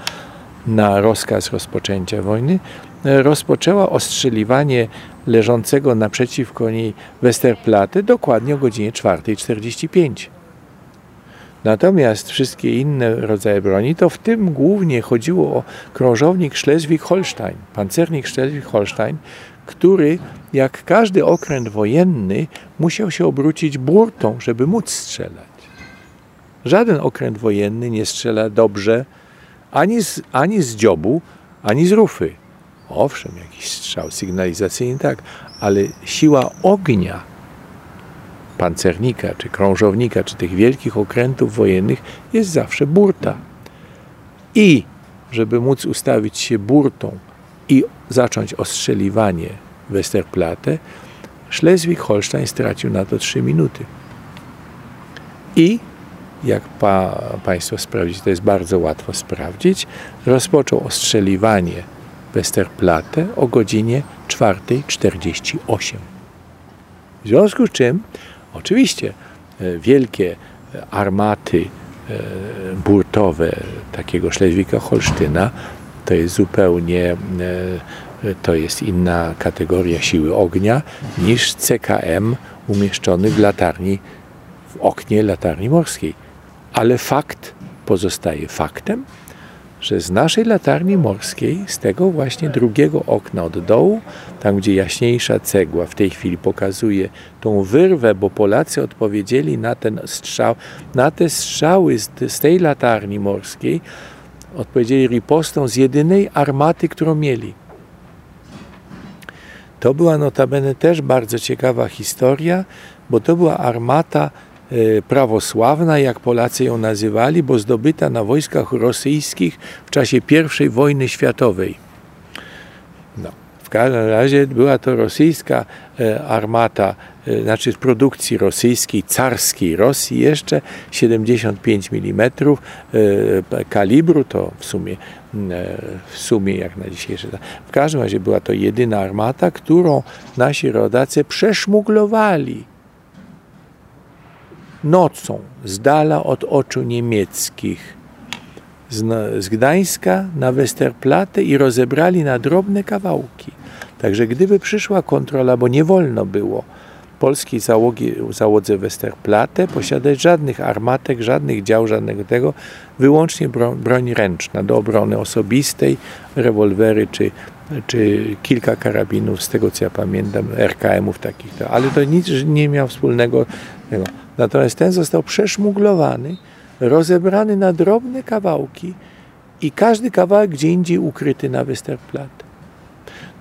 na rozkaz rozpoczęcia wojny, rozpoczęła ostrzeliwanie leżącego naprzeciwko niej Westerplatte dokładnie o godzinie 4.45. Natomiast wszystkie inne rodzaje broni, to w tym głównie chodziło o krążownik Schleswig-Holstein, pancernik Schleswig-Holstein, który jak każdy okręt wojenny musiał się obrócić burtą, żeby móc strzelać. Żaden okręt wojenny nie strzela dobrze ani z, ani z dziobu, ani z rufy. Owszem, jakiś strzał sygnalizacyjny, tak, ale siła ognia pancernika, czy krążownika, czy tych wielkich okrętów wojennych jest zawsze burta. I żeby móc ustawić się burtą i zacząć ostrzeliwanie Westerplatte, Schleswig-Holstein stracił na to 3 minuty. I jak pa, Państwo sprawdzić, to jest bardzo łatwo sprawdzić, rozpoczął ostrzeliwanie Westerplatte o godzinie 4.48. W związku z czym, oczywiście, e, wielkie armaty e, burtowe takiego Szlezwika-Holsztyna to jest zupełnie e, to jest inna kategoria siły ognia niż CKM umieszczony w latarni, w oknie latarni morskiej. Ale fakt pozostaje faktem, że z naszej latarni morskiej, z tego właśnie drugiego okna od dołu, tam gdzie jaśniejsza cegła w tej chwili pokazuje tą wyrwę, bo Polacy odpowiedzieli na ten strzał, na te strzały z, z tej latarni morskiej, odpowiedzieli ripostą z jedynej armaty, którą mieli. To była notabene też bardzo ciekawa historia, bo to była armata prawosławna, jak Polacy ją nazywali, bo zdobyta na wojskach rosyjskich w czasie I wojny światowej. No, w każdym razie była to rosyjska e, armata, e, znaczy produkcji rosyjskiej, carskiej Rosji jeszcze 75 mm kalibru, to w sumie w sumie jak na dzisiejsze. W każdym razie była to jedyna armata, którą nasi rodacy przeszmuglowali nocą, z dala od oczu niemieckich, z, Gdańska na Westerplatte i rozebrali na drobne kawałki. Także gdyby przyszła kontrola, bo nie wolno było polskiej załogi, załodze Westerplatte posiadać żadnych armatek, żadnych dział, żadnego tego, wyłącznie broń, broń ręczna do obrony osobistej, rewolwery czy, czy kilka karabinów, z tego co ja pamiętam, RKM-ów takich, ale to nic nie miał wspólnego. Natomiast ten został przeszmuglowany, rozebrany na drobne kawałki i każdy kawałek gdzie indziej ukryty na Westerplatte.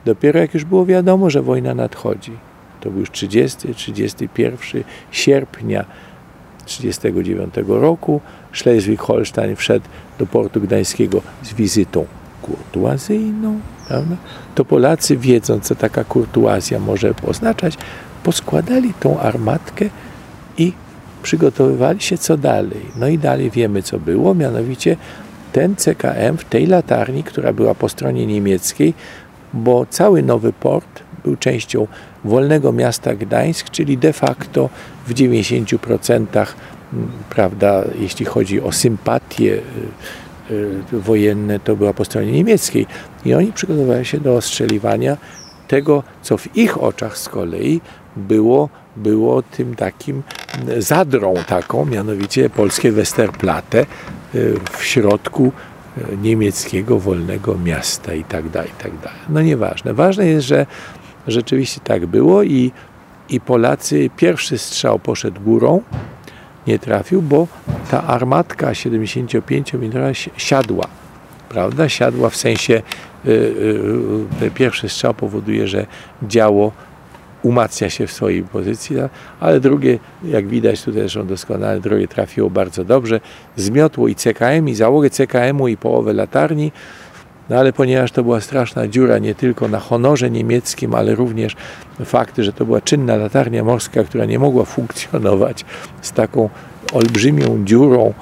Dopiero jak już było wiadomo, że wojna nadchodzi, to był już 30, 31 sierpnia 1939 roku, Schleswig-Holstein wszedł do portu gdańskiego z wizytą kurtuazyjną, prawda? to Polacy, wiedząc, co taka kurtuazja może oznaczać, poskładali tą armatkę przygotowywali się co dalej. No i dalej wiemy, co było, mianowicie ten CKM w tej latarni, która była po stronie niemieckiej, bo cały nowy port był częścią wolnego miasta Gdańsk, czyli de facto w 90% prawda, jeśli chodzi o sympatie y, y, wojenne, to była po stronie niemieckiej. I oni przygotowywali się do ostrzeliwania tego, co w ich oczach z kolei było, było tym takim zadrą taką, mianowicie polskie Westerplatte y, w środku niemieckiego wolnego miasta i tak dalej, i tak dalej. No nieważne. Ważne jest, że rzeczywiście tak było i, i Polacy, pierwszy strzał poszedł górą, nie trafił, bo ta armatka 75 mm siadła. Prawda? Siadła w sensie y, y, y, pierwszy strzał powoduje, że działo umacnia się w swojej pozycji, ale drugie, jak widać tutaj zresztą doskonale, drugie trafiło bardzo dobrze. Zmiotło i CKM, i załogę CKM-u, i połowę latarni. No ale ponieważ to była straszna dziura nie tylko na honorze niemieckim, ale również fakty, że to była czynna latarnia morska, która nie mogła funkcjonować z taką olbrzymią dziurą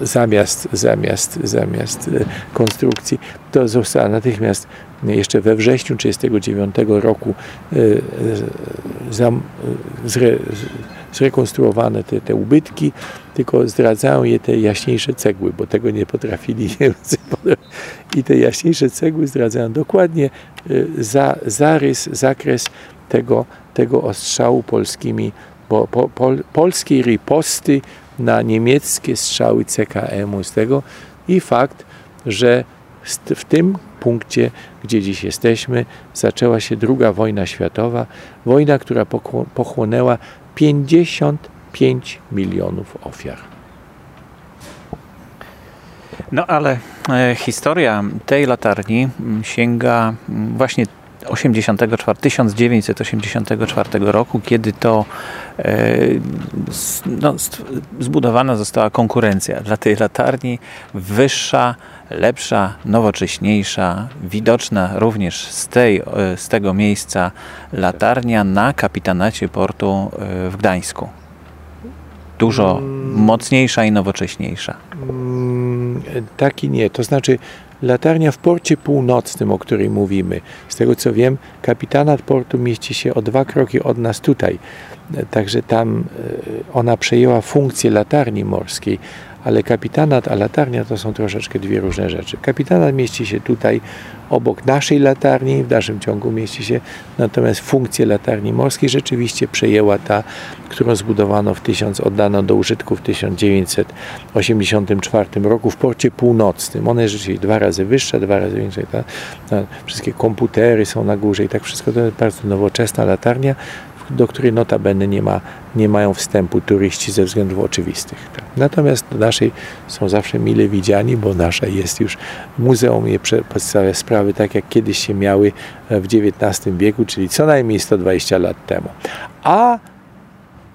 zamiast, zamiast, zamiast e, konstrukcji, to została natychmiast jeszcze we wrześniu 1939 roku e, zrekonstruowane te, te ubytki, tylko zdradzają je te jaśniejsze cegły, bo tego nie potrafili *laughs* Niemcy. I te jaśniejsze cegły zdradzają dokładnie za, zarys, zakres tego, tego ostrzału polskimi po, po, pol, polskiej riposty na niemieckie strzały CKM-u z tego i fakt, że w tym punkcie, gdzie dziś jesteśmy, zaczęła się druga wojna światowa, wojna, która pochłonęła 55 milionów ofiar. No ale e, historia tej latarni sięga właśnie 84, 1984 roku, kiedy to e, no, zbudowana została konkurencja dla tej latarni, wyższa, lepsza, nowocześniejsza, widoczna również z, tej, e, z tego miejsca latarnia na kapitanacie portu e, w Gdańsku. Dużo mm. mocniejsza i nowocześniejsza. Mm, taki nie, to znaczy latarnia w porcie północnym, o której mówimy. Z tego co wiem, kapitanat portu mieści się o dwa kroki od nas tutaj. Także tam e, ona przejęła funkcję latarni morskiej, ale kapitanat a latarnia to są troszeczkę dwie różne rzeczy. Kapitanat mieści się tutaj obok naszej latarni, w dalszym ciągu mieści się, natomiast funkcję latarni morskiej rzeczywiście przejęła ta, którą zbudowano w 1000, oddano do użytku w 1984 roku w porcie północnym. Ona jest rzeczywiście dwa razy wyższa, dwa razy większa. Ta, ta, wszystkie komputery są na górze i tak wszystko to jest bardzo nowoczesna latarnia, do której notabene nie, ma, nie mają wstępu turyści ze względów oczywistych. Tak. Natomiast do naszej są zawsze mile widziani, bo nasza jest już, muzeum je przedstawia sprawy tak, jak kiedyś się miały e, w XIX wieku, czyli co najmniej 120 lat temu. A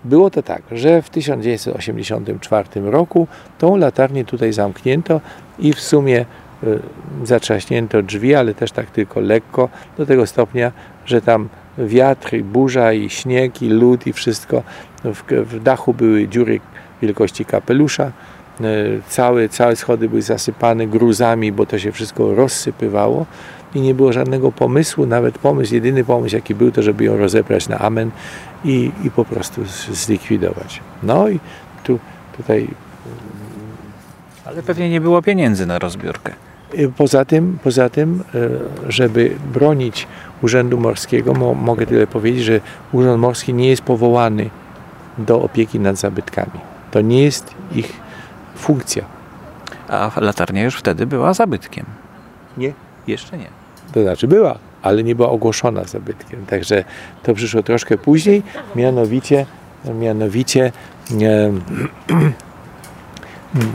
było to tak, że w 1984 roku tą latarnię tutaj zamknięto i w sumie y, zatrzaśnięto drzwi, ale też tak tylko lekko, do tego stopnia, że tam wiatr, i burza, i śnieg, i lód, i wszystko. W, w dachu były dziury wielkości kapelusza. E, całe, całe schody były zasypane gruzami, bo to się wszystko rozsypywało i nie było żadnego pomysłu, nawet pomysł, jedyny pomysł jaki był, to żeby ją rozebrać na amen i, i po prostu zlikwidować. No i tu, tutaj... Ale pewnie nie było pieniędzy na rozbiórkę. Y, poza tym, poza tym, y, żeby bronić Urzędu Morskiego, mogę tyle powiedzieć, że Urząd Morski nie jest powołany do opieki nad zabytkami. To nie jest ich funkcja. A latarnia już wtedy była zabytkiem? Nie. Jeszcze nie. To znaczy była, ale nie była ogłoszona zabytkiem. Także to przyszło troszkę później, mianowicie, mianowicie e,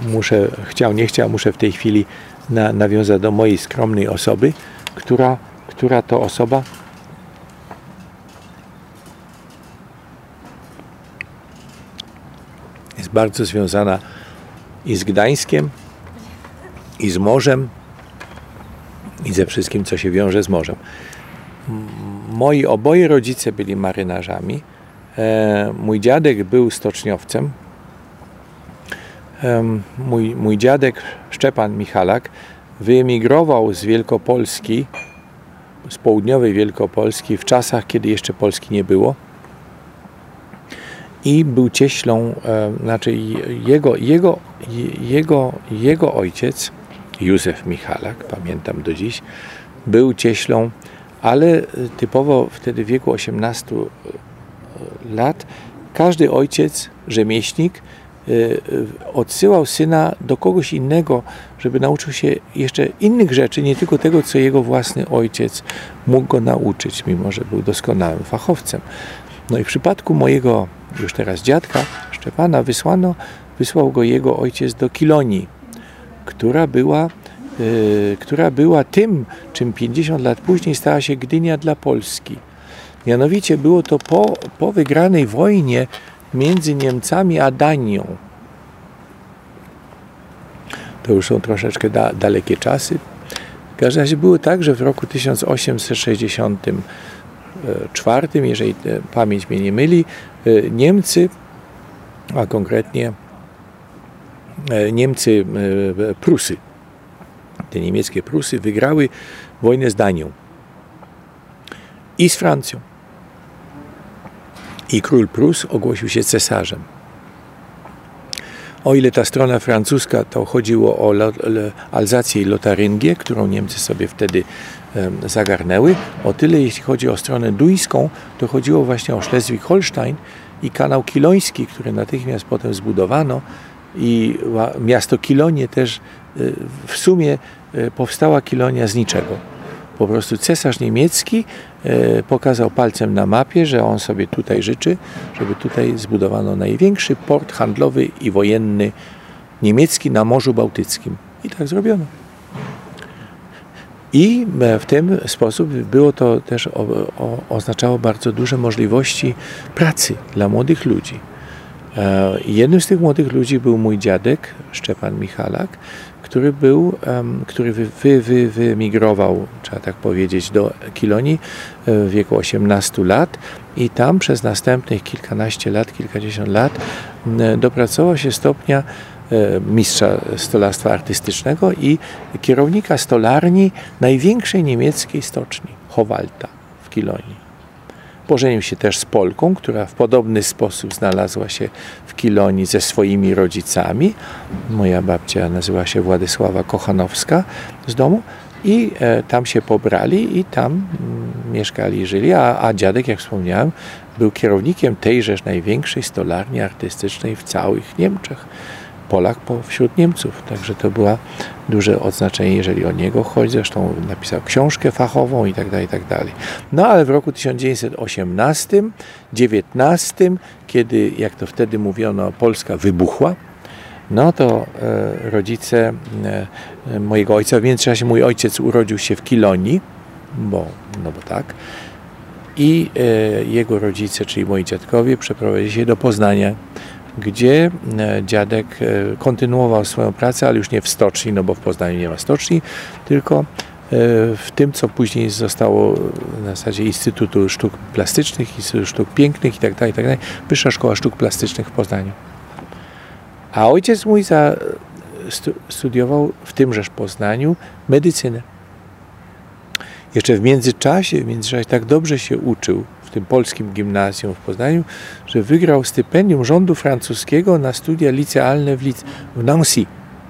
*clears throat* muszę, chciał, nie chciał, muszę w tej chwili na, nawiązać do mojej skromnej osoby, która, która to osoba jest bardzo związana i z Gdańskiem, i z morzem, i ze wszystkim, co się wiąże z morzem. Moi oboje rodzice byli marynarzami. E, mój dziadek był stoczniowcem. Mój, mój dziadek Szczepan Michalak wyemigrował z Wielkopolski, z południowej Wielkopolski w czasach, kiedy jeszcze Polski nie było. I był cieślą, e, znaczy jego, jego, jego, jego ojciec, Józef Michalak, pamiętam do dziś, był cieślą, ale typowo wtedy w wieku 18 e, lat każdy ojciec, rzemieślnik, odsyłał syna do kogoś innego, żeby nauczył się jeszcze innych rzeczy, nie tylko tego, co jego własny ojciec mógł go nauczyć, mimo że był doskonałym fachowcem. No i w przypadku mojego już teraz dziadka Szczepana wysłano, wysłał go jego ojciec do Kilonii, która była, yy, która była tym, czym 50 lat później stała się Gdynia dla Polski. Mianowicie było to po, po wygranej wojnie między Niemcami a Danią. To już są troszeczkę da, dalekie czasy. W każdym razie było tak, że w roku 1860 czwartym, jeżeli pamięć mnie nie myli, e, Niemcy, a konkretnie e, Niemcy, e, Prusy, te niemieckie Prusy wygrały wojnę z Danią i z Francją. I król Prus ogłosił się cesarzem. O ile ta strona francuska to chodziło o Alzację i Lotaryngię, którą Niemcy sobie wtedy zagarnęły, o tyle jeśli chodzi o stronę duńską, to chodziło właśnie o Schleswig-Holstein i kanał Kiloński, który natychmiast potem zbudowano i miasto Kilonie też e, w sumie e, powstała Kilonia z niczego po prostu cesarz niemiecki e, pokazał palcem na mapie, że on sobie tutaj życzy, żeby tutaj zbudowano największy port handlowy i wojenny niemiecki na Morzu Bałtyckim. I tak zrobiono. I e, w ten sposób było to też o, o, oznaczało bardzo duże możliwości pracy dla młodych ludzi. E, jednym z tych młodych ludzi był mój dziadek, Szczepan Michalak, który był, który wy, wy, wy, wymigrował, trzeba tak powiedzieć, do Kilonii e, w wieku 18 lat i tam przez następnych kilkanaście lat, kilkadziesiąt lat dopracował się stopnia e, mistrza stolarstwa artystycznego i kierownika stolarni największej niemieckiej stoczni, Howalta w Kilonii. Pożenił się też z Polką, która w podobny sposób znalazła się w Kilonii ze swoimi rodzicami. Moja babcia nazywa się Władysława Kochanowska z domu i e, tam się pobrali i tam mm, mieszkali i żyli, a, a dziadek, jak wspomniałem, był kierownikiem tejżeż największej stolarni artystycznej w całych Niemczech. Polak wśród Niemców. Także to było duże odznaczenie, jeżeli o niego chodzi. Zresztą napisał książkę fachową i tak dalej, i tak dalej. No ale w roku 1918, 19, kiedy, jak to wtedy mówiono, Polska wybuchła, no to e, rodzice e, mojego ojca, w międzyczasie mój ojciec urodził się w Kilonii, bo, no bo tak, i e, jego rodzice, czyli moi dziadkowie, przeprowadzili się do Poznania, gdzie e, dziadek e, kontynuował swoją pracę, ale już nie w stoczni, no bo w Poznaniu nie ma stoczni, tylko e, w tym, co później zostało na zasadzie Instytutu Sztuk Plastycznych, Instytutu Sztuk Pięknych itd., tak itd., tak Wyższa Szkoła Sztuk Plastycznych w Poznaniu. A ojciec mój za, studiował w tymżeż Poznaniu medycynę. Jeszcze w międzyczasie, w międzyczasie tak dobrze się uczył, tym polskim gimnazjum w Poznaniu, że wygrał stypendium rządu francuskiego na studia licealne w, Lic w Nancy,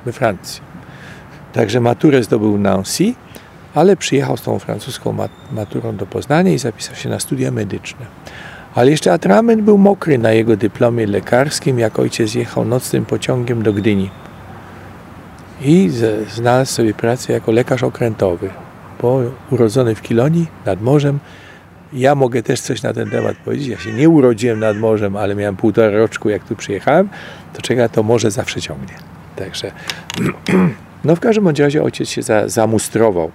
we Francji. Także maturę zdobył Nancy, ale przyjechał z tą francuską maturą do Poznania i zapisał się na studia medyczne. Ale jeszcze atrament był mokry na jego dyplomie lekarskim, jak ojciec jechał nocnym pociągiem do Gdyni. I znalazł sobie pracę jako lekarz okrętowy. Bo urodzony w Kilonii nad morzem, ja mogę też coś na ten temat powiedzieć. Ja się nie urodziłem nad morzem, ale miałem półtora roczku, jak tu przyjechałem, to czeka to morze zawsze ciągnie. Także, *clears throat* no w każdym razie ojciec się za, zamustrował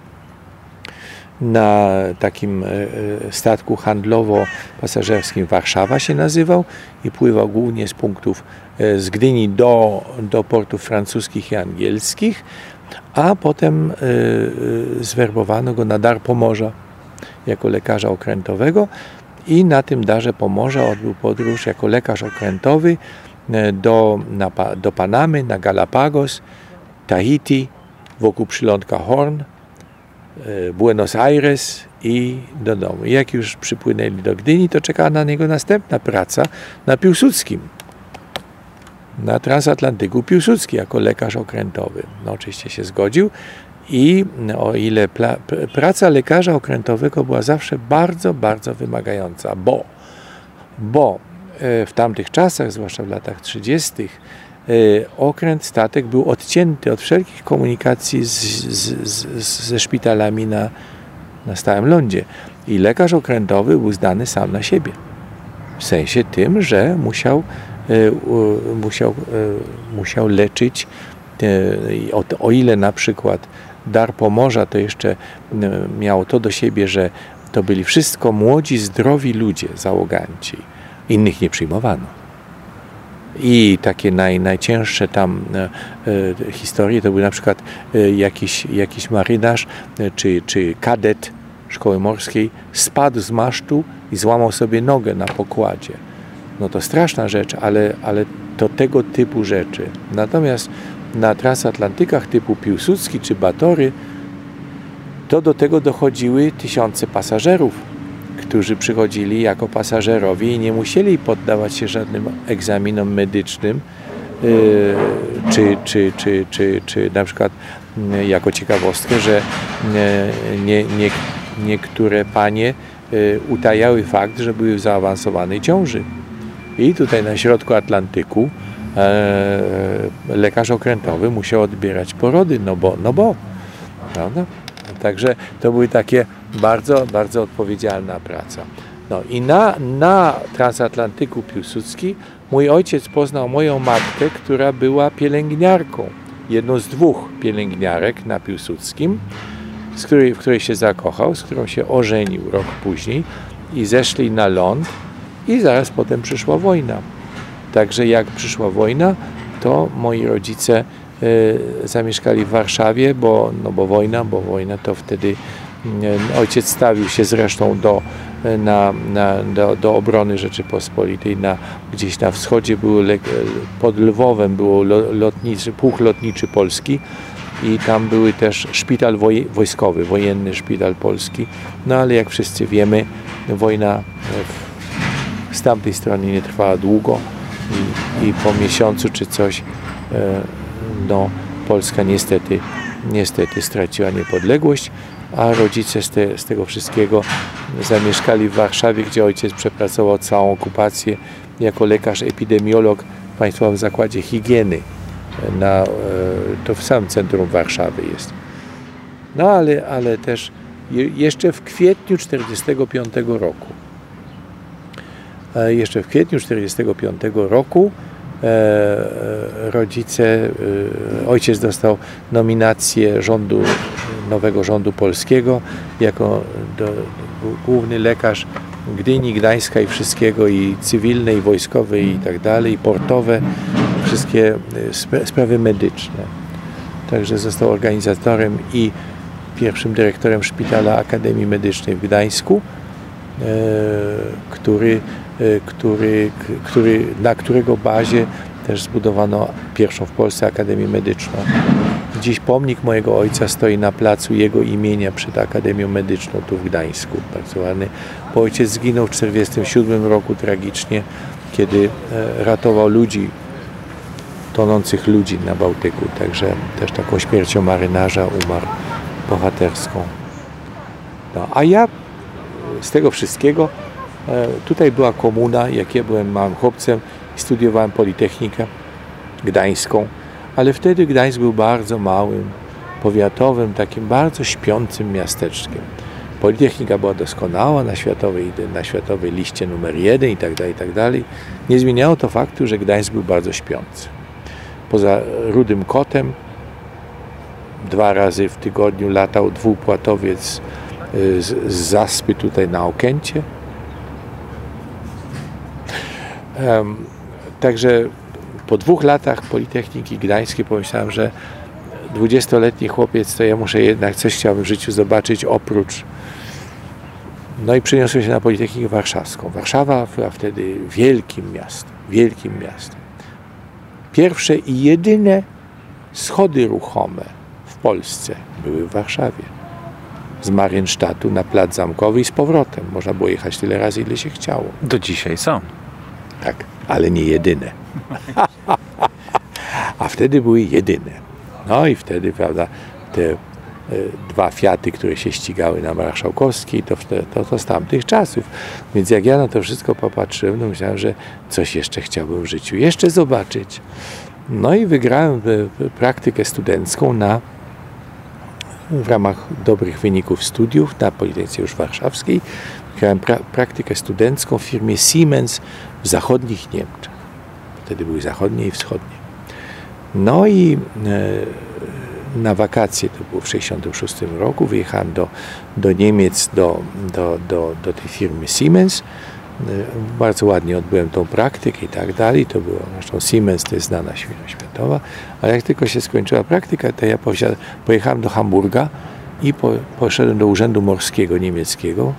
na takim e, e, statku handlowo-pasażerskim Warszawa się nazywał i pływał głównie z punktów e, z Gdyni do, do portów francuskich i angielskich, a potem zwerbowano go na dar Pomorza jako lekarza okrętowego i na tym darze Pomorza odbył podróż jako lekarz okrętowy do, na, do Panamy, na Galapagos, Tahiti, wokół przylądka Horn, e, Buenos Aires i do domu. Jak już przypłynęli do Gdyni, to czekała na niego następna praca na Piłsudskim. Na transatlantyku Piłsudski jako lekarz okrętowy. No oczywiście się zgodził i o ile praca lekarza okrętowego była zawsze bardzo, bardzo wymagająca, bo, bo e, w tamtych czasach, zwłaszcza w latach 30., E, okręt, statek był odcięty od wszelkich komunikacji z, z, z, ze szpitalami na, na stałym lądzie. I lekarz okrętowy był zdany sam na siebie. W sensie tym, że musiał, e, musiał, musiał leczyć, o ile na przykład dar Pomorza to jeszcze miało to do siebie, że to byli wszystko młodzi, zdrowi ludzie, załoganci. Innych nie przyjmowano i takie naj, najcięższe tam e, e, historie to był na przykład e, jakiś, jakiś marynarz e, czy, czy kadet szkoły morskiej spadł z masztu i złamał sobie nogę na pokładzie. No to straszna rzecz, ale, ale to tego typu rzeczy. Natomiast na transatlantykach typu Piłsudski czy Batory to do tego dochodziły tysiące pasażerów którzy przychodzili jako pasażerowie i nie musieli poddawać się żadnym egzaminom medycznym, y, czy, czy, czy, czy, czy na przykład y, jako ciekawostkę, że y, nie, nie, niektóre panie utajały fakt, że były w zaawansowanej ciąży. I tutaj na środku Atlantyku lekarz okrętowy musiał odbierać porody, no bo, no bo, prawda? Także to były takie bardzo, bardzo odpowiedzialna praca. No i na, na transatlantyku Piłsudski mój ojciec poznał moją matkę, która była pielęgniarką. Jedną z dwóch pielęgniarek na Piłsudskim, z której, w której się zakochał, z którą się ożenił rok później i zeszli na ląd i zaraz potem przyszła wojna. Także jak przyszła wojna, to moi rodzice y, zamieszkali w Warszawie, bo, no bo wojna, bo wojna to wtedy Ojciec stawił się zresztą do, na, na, do, do obrony Rzeczypospolitej. Na, gdzieś na wschodzie było, pod Lwowem było lotniczy, pułk lotniczy polski i tam były też szpital woj, wojskowy, wojenny szpital polski. No ale jak wszyscy wiemy, wojna z tamtej strony nie trwała długo i, i po miesiącu czy coś e, no, Polska niestety, niestety straciła niepodległość a rodzice z, te, z, tego wszystkiego zamieszkali w Warszawie, gdzie ojciec przepracował całą okupację jako lekarz epidemiolog w Państwowym Zakładzie Higieny. Na, e, to w samym centrum Warszawy jest. No ale, ale też jeszcze w kwietniu 1945 roku e, jeszcze w kwietniu 1945 roku e, rodzice, ojciec dostał nominację rządu nowego rządu polskiego jako do, główny lekarz Gdyni, Gdańska i wszystkiego i cywilne, i wojskowe i tak dalej, i portowe, wszystkie e, sprawy medyczne. Także został organizatorem i pierwszym dyrektorem szpitala Akademii Medycznej w Gdańsku, e, który, e, który, który, na którego bazie też zbudowano pierwszą w Polsce Akademię Medyczną. Dziś pomnik mojego ojca stoi na placu jego imienia przed Akademią Medyczną tu w Gdańsku. Bardzo ładny. Bo ojciec zginął w 1947 roku tragicznie, kiedy e, ratował ludzi, tonących ludzi na Bałtyku. Także też taką śmiercią marynarza umarł bohaterską. No, a ja z tego wszystkiego, tutaj była komuna, jak ja byłem małym chłopcem studiowałem Politechnikę Gdańską ale wtedy Gdańsk był bardzo małym, powiatowym, takim bardzo śpiącym miasteczkiem. Politechnika była doskonała na światowej, na światowej liście numer jeden i tak dalej, i tak dalej. Nie zmieniało to faktu, że Gdańsk był bardzo śpiący. Poza Rudym Kotem dwa razy w tygodniu latał dwupłatowiec y, z, z zaspy tutaj na Okęcie. Także po dwóch latach Politechniki Gdańskiej pomyślałem, że dwudziestoletni chłopiec, to ja muszę jednak coś chciałbym w życiu zobaczyć oprócz. No i przeniosłem się na Politechnikę Warszawską. Warszawa była wtedy wielkim miastem, wielkim miastem. Pierwsze i jedyne schody ruchome w Polsce były w Warszawie. Z Marienstadtu na Plac Zamkowy i z powrotem. Można było jechać tyle razy, ile się chciało. Do dzisiaj są. Tak, ale nie jedyne. A wtedy były jedyne. No i wtedy, prawda, te e, dwa Fiaty, które się ścigały na Marszałkowskiej, to, to, to z tamtych czasów. Więc jak ja na to wszystko popatrzyłem, to myślałem, że coś jeszcze chciałbym w życiu jeszcze zobaczyć. No i wygrałem e, praktykę studencką na w ramach dobrych wyników studiów na Politechnice już Warszawskiej. Wygrałem pra praktykę studencką w firmie Siemens w zachodnich Niemczech. Wtedy były zachodnie i wschodnie. No i e, na wakacje, to było w 1966 roku, wyjechałem do, do Niemiec, do, do, do, do tej firmy Siemens. E, bardzo ładnie odbyłem tą praktykę i tak dalej. To było, zresztą Siemens to jest znana firma światowa, ale jak tylko się skończyła praktyka, to ja pojechałem do Hamburga i po, poszedłem do Urzędu Morskiego Niemieckiego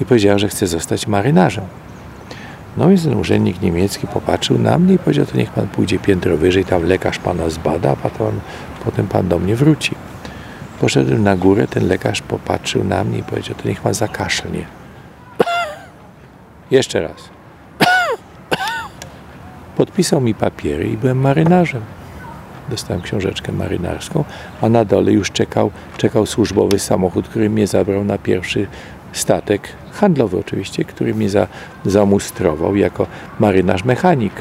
i powiedziałem, że chcę zostać marynarzem. No więc ten urzędnik niemiecki popatrzył na mnie i powiedział, to niech pan pójdzie piętro wyżej, tam lekarz pana zbada, a potem, potem pan do mnie wróci. Poszedłem na górę, ten lekarz popatrzył na mnie i powiedział, to niech pan zakaszlnie. *coughs* Jeszcze raz. *coughs* Podpisał mi papiery i byłem marynarzem. Dostałem książeczkę marynarską, a na dole już czekał, czekał służbowy samochód, który mnie zabrał na pierwszy statek handlowy oczywiście, który mnie za, zamustrował jako marynarz mechanik.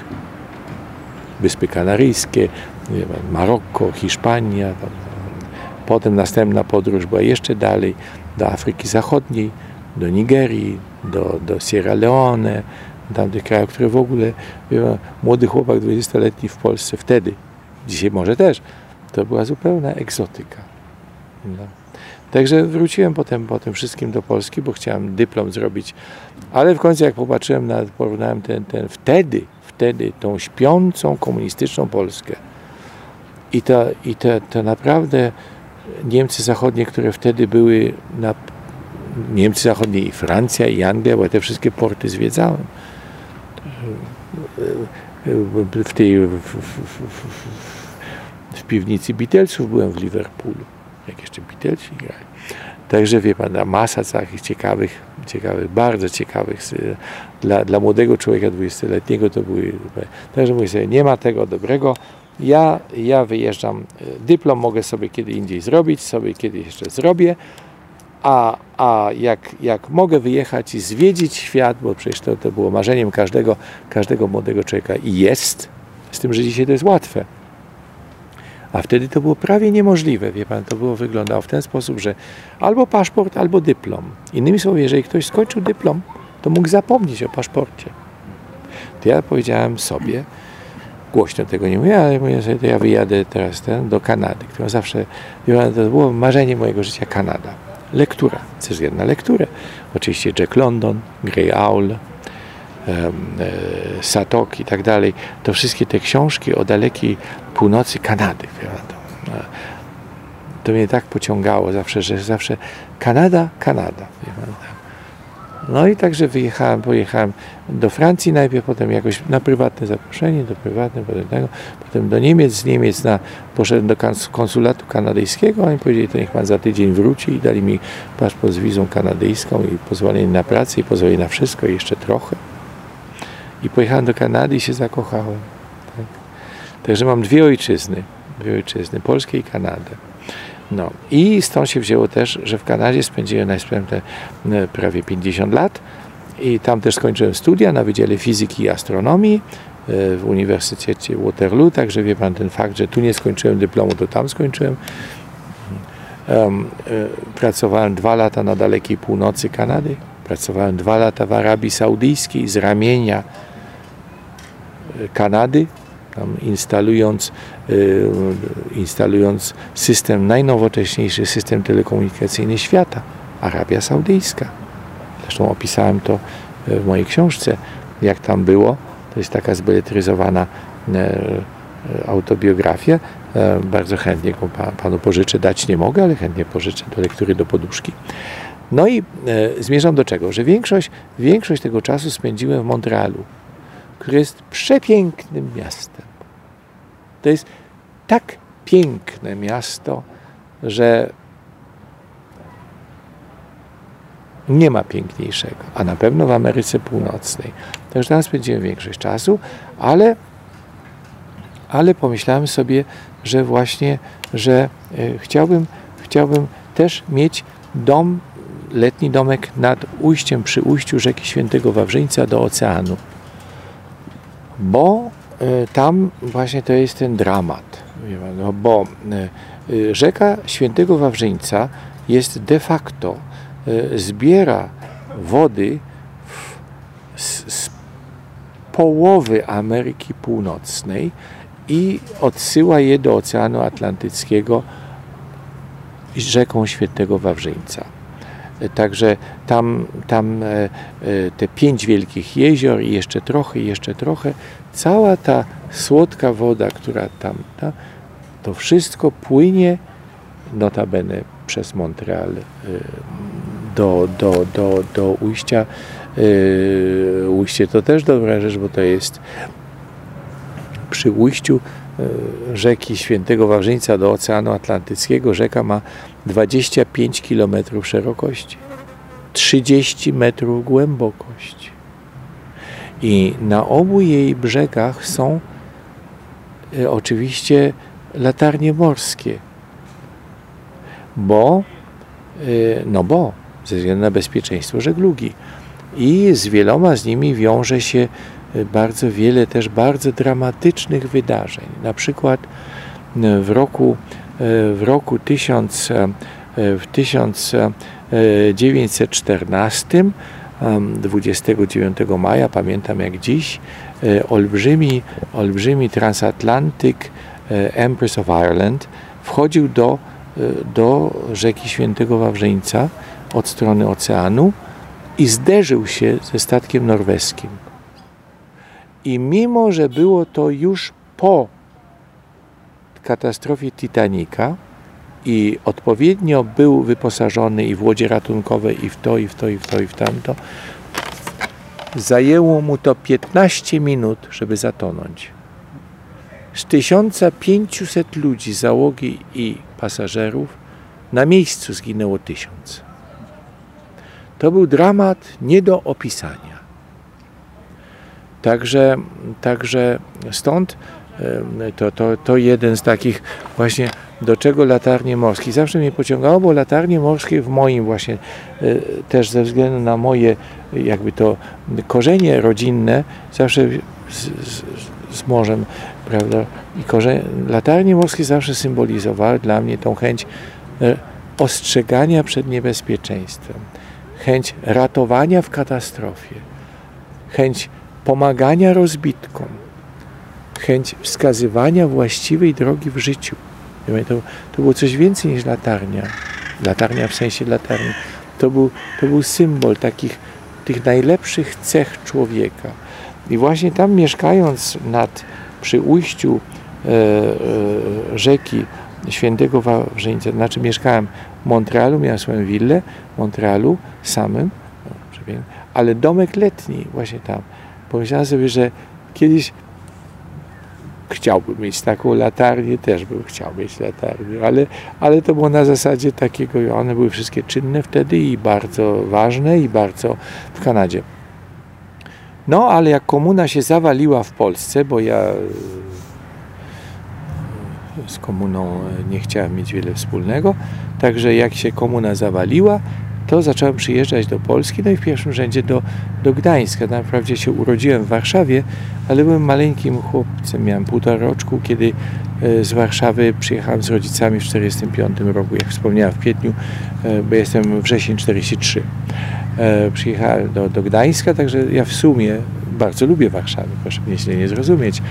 Wyspy Kanaryjskie, Maroko, Hiszpania. Potem następna podróż była jeszcze dalej do Afryki Zachodniej, do Nigerii, do, do Sierra Leone, tamtych krajów, które w ogóle młody chłopak 20-letni w Polsce wtedy, dzisiaj może też, to była zupełna egzotyka. No. Także wróciłem potem po tym wszystkim do Polski, bo chciałem dyplom zrobić, ale w końcu jak popatrzyłem na, porównałem ten, ten wtedy, wtedy tą śpiącą komunistyczną Polskę i to, i to, to naprawdę Niemcy Zachodnie, które wtedy były na Niemcy Zachodnie i Francja i Anglia, bo te wszystkie porty zwiedzałem. W tej w, w, w, w piwnicy Beatlesów byłem w Liverpoolu jak jeszcze Beatlesi grali. Także wie pan, masa takich ciekawych, ciekawych, bardzo ciekawych dla, dla młodego człowieka 20-letniego to były. Także mówię sobie, nie ma tego dobrego. Ja, ja wyjeżdżam, dyplom mogę sobie kiedy indziej zrobić, sobie kiedy jeszcze zrobię, a, a jak, jak mogę wyjechać i zwiedzić świat, bo przecież to, to było marzeniem każdego, każdego młodego człowieka i jest, z tym, że dzisiaj to jest łatwe a wtedy to było prawie niemożliwe, wie pan, to było wyglądało w ten sposób, że albo paszport, albo dyplom. Innymi słowy, jeżeli ktoś skończył dyplom, to mógł zapomnieć o paszporcie. To ja powiedziałem sobie, głośno tego nie mówię, ale mówię sobie, to ja wyjadę teraz ten, do Kanady, którą zawsze, to było marzenie mojego życia, Kanada. Lektura, też jedna lektura. Oczywiście Jack London, Grey Owl, Satok i tak dalej, to wszystkie te książki o dalekiej północy Kanady. E, to mnie tak pociągało zawsze, że zawsze Kanada, Kanada. No i także wyjechałem, pojechałem do Francji najpierw, potem jakoś na prywatne zaproszenie, do prywatne, potem potem do Niemiec, z Niemiec na, poszedłem do konsulatu kanadyjskiego, oni powiedzieli, to niech pan za tydzień wróci i dali mi paszport z wizą kanadyjską i pozwolenie na pracę i pozwolenie na wszystko i jeszcze trochę. I pojechałem do Kanady i się zakochałem. Tak? Także mam dwie ojczyzny, dwie ojczyzny, Polskę i Kanadę. No i stąd się wzięło też, że w Kanadzie spędziłem najspędzę prawie 50 lat i tam też skończyłem studia na Wydziale Fizyki i Astronomii e, w Uniwersytecie Waterloo, także wie Pan ten fakt, że tu nie skończyłem dyplomu, to tam skończyłem. Um, pracowałem dwa lata na dalekiej północy Kanady, pracowałem dwa lata w Arabii Saudyjskiej z ramienia Kanady, instalując, y, instalując system, najnowocześniejszy system telekomunikacyjny świata, Arabia Saudyjska. Zresztą opisałem to w mojej książce, jak tam było. To jest taka zbeletryzowana e, autobiografię. Bardzo chętnie panu pożyczę, dać nie mogę, ale chętnie pożyczę do lektury do poduszki. No i e, zmierzam do czego? Że większość, większość tego czasu spędziłem w Montrealu, które jest przepięknym miastem. To jest tak piękne miasto, że nie ma piękniejszego, a na pewno w Ameryce Północnej. Także tam spędziłem większość czasu, ale, ale pomyślałem sobie, że właśnie, że e, chciałbym, chciałbym też mieć dom letni domek nad ujściem, przy ujściu rzeki Świętego Wawrzyńca do oceanu. Bo e, tam właśnie to jest ten dramat. No bo e, e, rzeka Świętego Wawrzyńca jest de facto, zbiera wody z, z połowy Ameryki Północnej i odsyła je do Oceanu Atlantyckiego rzeką Świętego Wawrzyńca. Także tam, tam e, e, te pięć wielkich jezior i jeszcze trochę, i jeszcze trochę, cała ta słodka woda, która tam, ta, to wszystko płynie notabene przez Montreal e, do, do, do, do ujścia. Ujście to też dobra rzecz, bo to jest przy ujściu rzeki Świętego Wawrzyńca do Oceanu Atlantyckiego. Rzeka ma 25 km szerokości, 30 metrów głębokości. I na obu jej brzegach są e, oczywiście latarnie morskie, bo, e, no bo, ze względu na bezpieczeństwo żeglugi. I z wieloma z nimi wiąże się e, bardzo wiele też bardzo dramatycznych wydarzeń. Na przykład w roku w roku 1000, e, w 1914 29 maja, pamiętam jak dziś, e, olbrzymi, olbrzymi transatlantyk e, Empress of Ireland wchodził do, do rzeki Świętego Wawrzyńca od strony oceanu i zderzył się ze statkiem norweskim. I mimo, że było to już po katastrofie Titanica i odpowiednio był wyposażony i w łodzie ratunkowe, i w to, i w to, i w to, i w tamto, zajęło mu to 15 minut, żeby zatonąć. Z 1500 ludzi, załogi i pasażerów, na miejscu zginęło tysiąc. To był dramat nie do opisania. Także, także stąd to, to, to jeden z takich właśnie, do czego latarnie morskie. Zawsze mnie pociągało, bo latarnie morskie w moim właśnie, e, też ze względu na moje jakby to korzenie rodzinne, zawsze z, z, z morzem, prawda, i korzenie, latarnie morskie zawsze symbolizowały dla mnie tą chęć e, ostrzegania przed niebezpieczeństwem, chęć ratowania w katastrofie, chęć pomagania rozbitkom, chęć wskazywania właściwej drogi w życiu. To, to było coś więcej niż latarnia. Latarnia w sensie latarni. To był, to był symbol takich tych najlepszych cech człowieka. I właśnie tam mieszkając nad, przy ujściu e, e, rzeki Świętego Wawrzyńca, znaczy mieszkałem w Montrealu, miałem swoją willę w Montrealu samym, ale domek letni właśnie tam. Pomyślałem sobie, że kiedyś chciałbym mieć taką latarnię, też bym chciał mieć latarnię, ale, ale to było na zasadzie takiego, one były wszystkie czynne wtedy i bardzo ważne i bardzo w Kanadzie. No, ale jak komuna się zawaliła w Polsce, bo ja e, z komuną nie chciałem mieć wiele wspólnego, także jak się komuna zawaliła, to zacząłem przyjeżdżać do Polski, no i w pierwszym rzędzie do, do Gdańska. Naprawdę się urodziłem w Warszawie, ale byłem maleńkim chłopcem, miałem półtora roczku, kiedy e, z Warszawy przyjechałem z rodzicami w 1945 roku, jak wspomniałem w kwietniu, e, bo jestem wrzesień 43. E, przyjechałem do, do Gdańska, także ja w sumie bardzo lubię Warszawę, proszę mnie źle nie zrozumieć.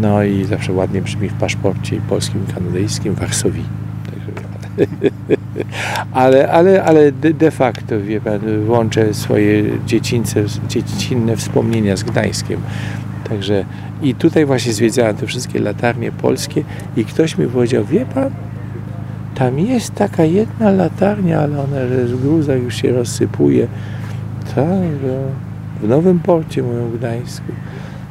No i zawsze ładnie brzmi w paszporcie polskim, i kanadyjskim, Warsowi. *laughs* ale, ale, ale de facto, wie pan, łączę swoje dziecinne wspomnienia z Gdańskiem. Także i tutaj właśnie zwiedzałem te wszystkie latarnie polskie i ktoś mi powiedział, wie pan, tam jest taka jedna latarnia, ale ona w gruzach już się rozsypuje. Tak, w Nowym Porcie, mówią w Gdańsku.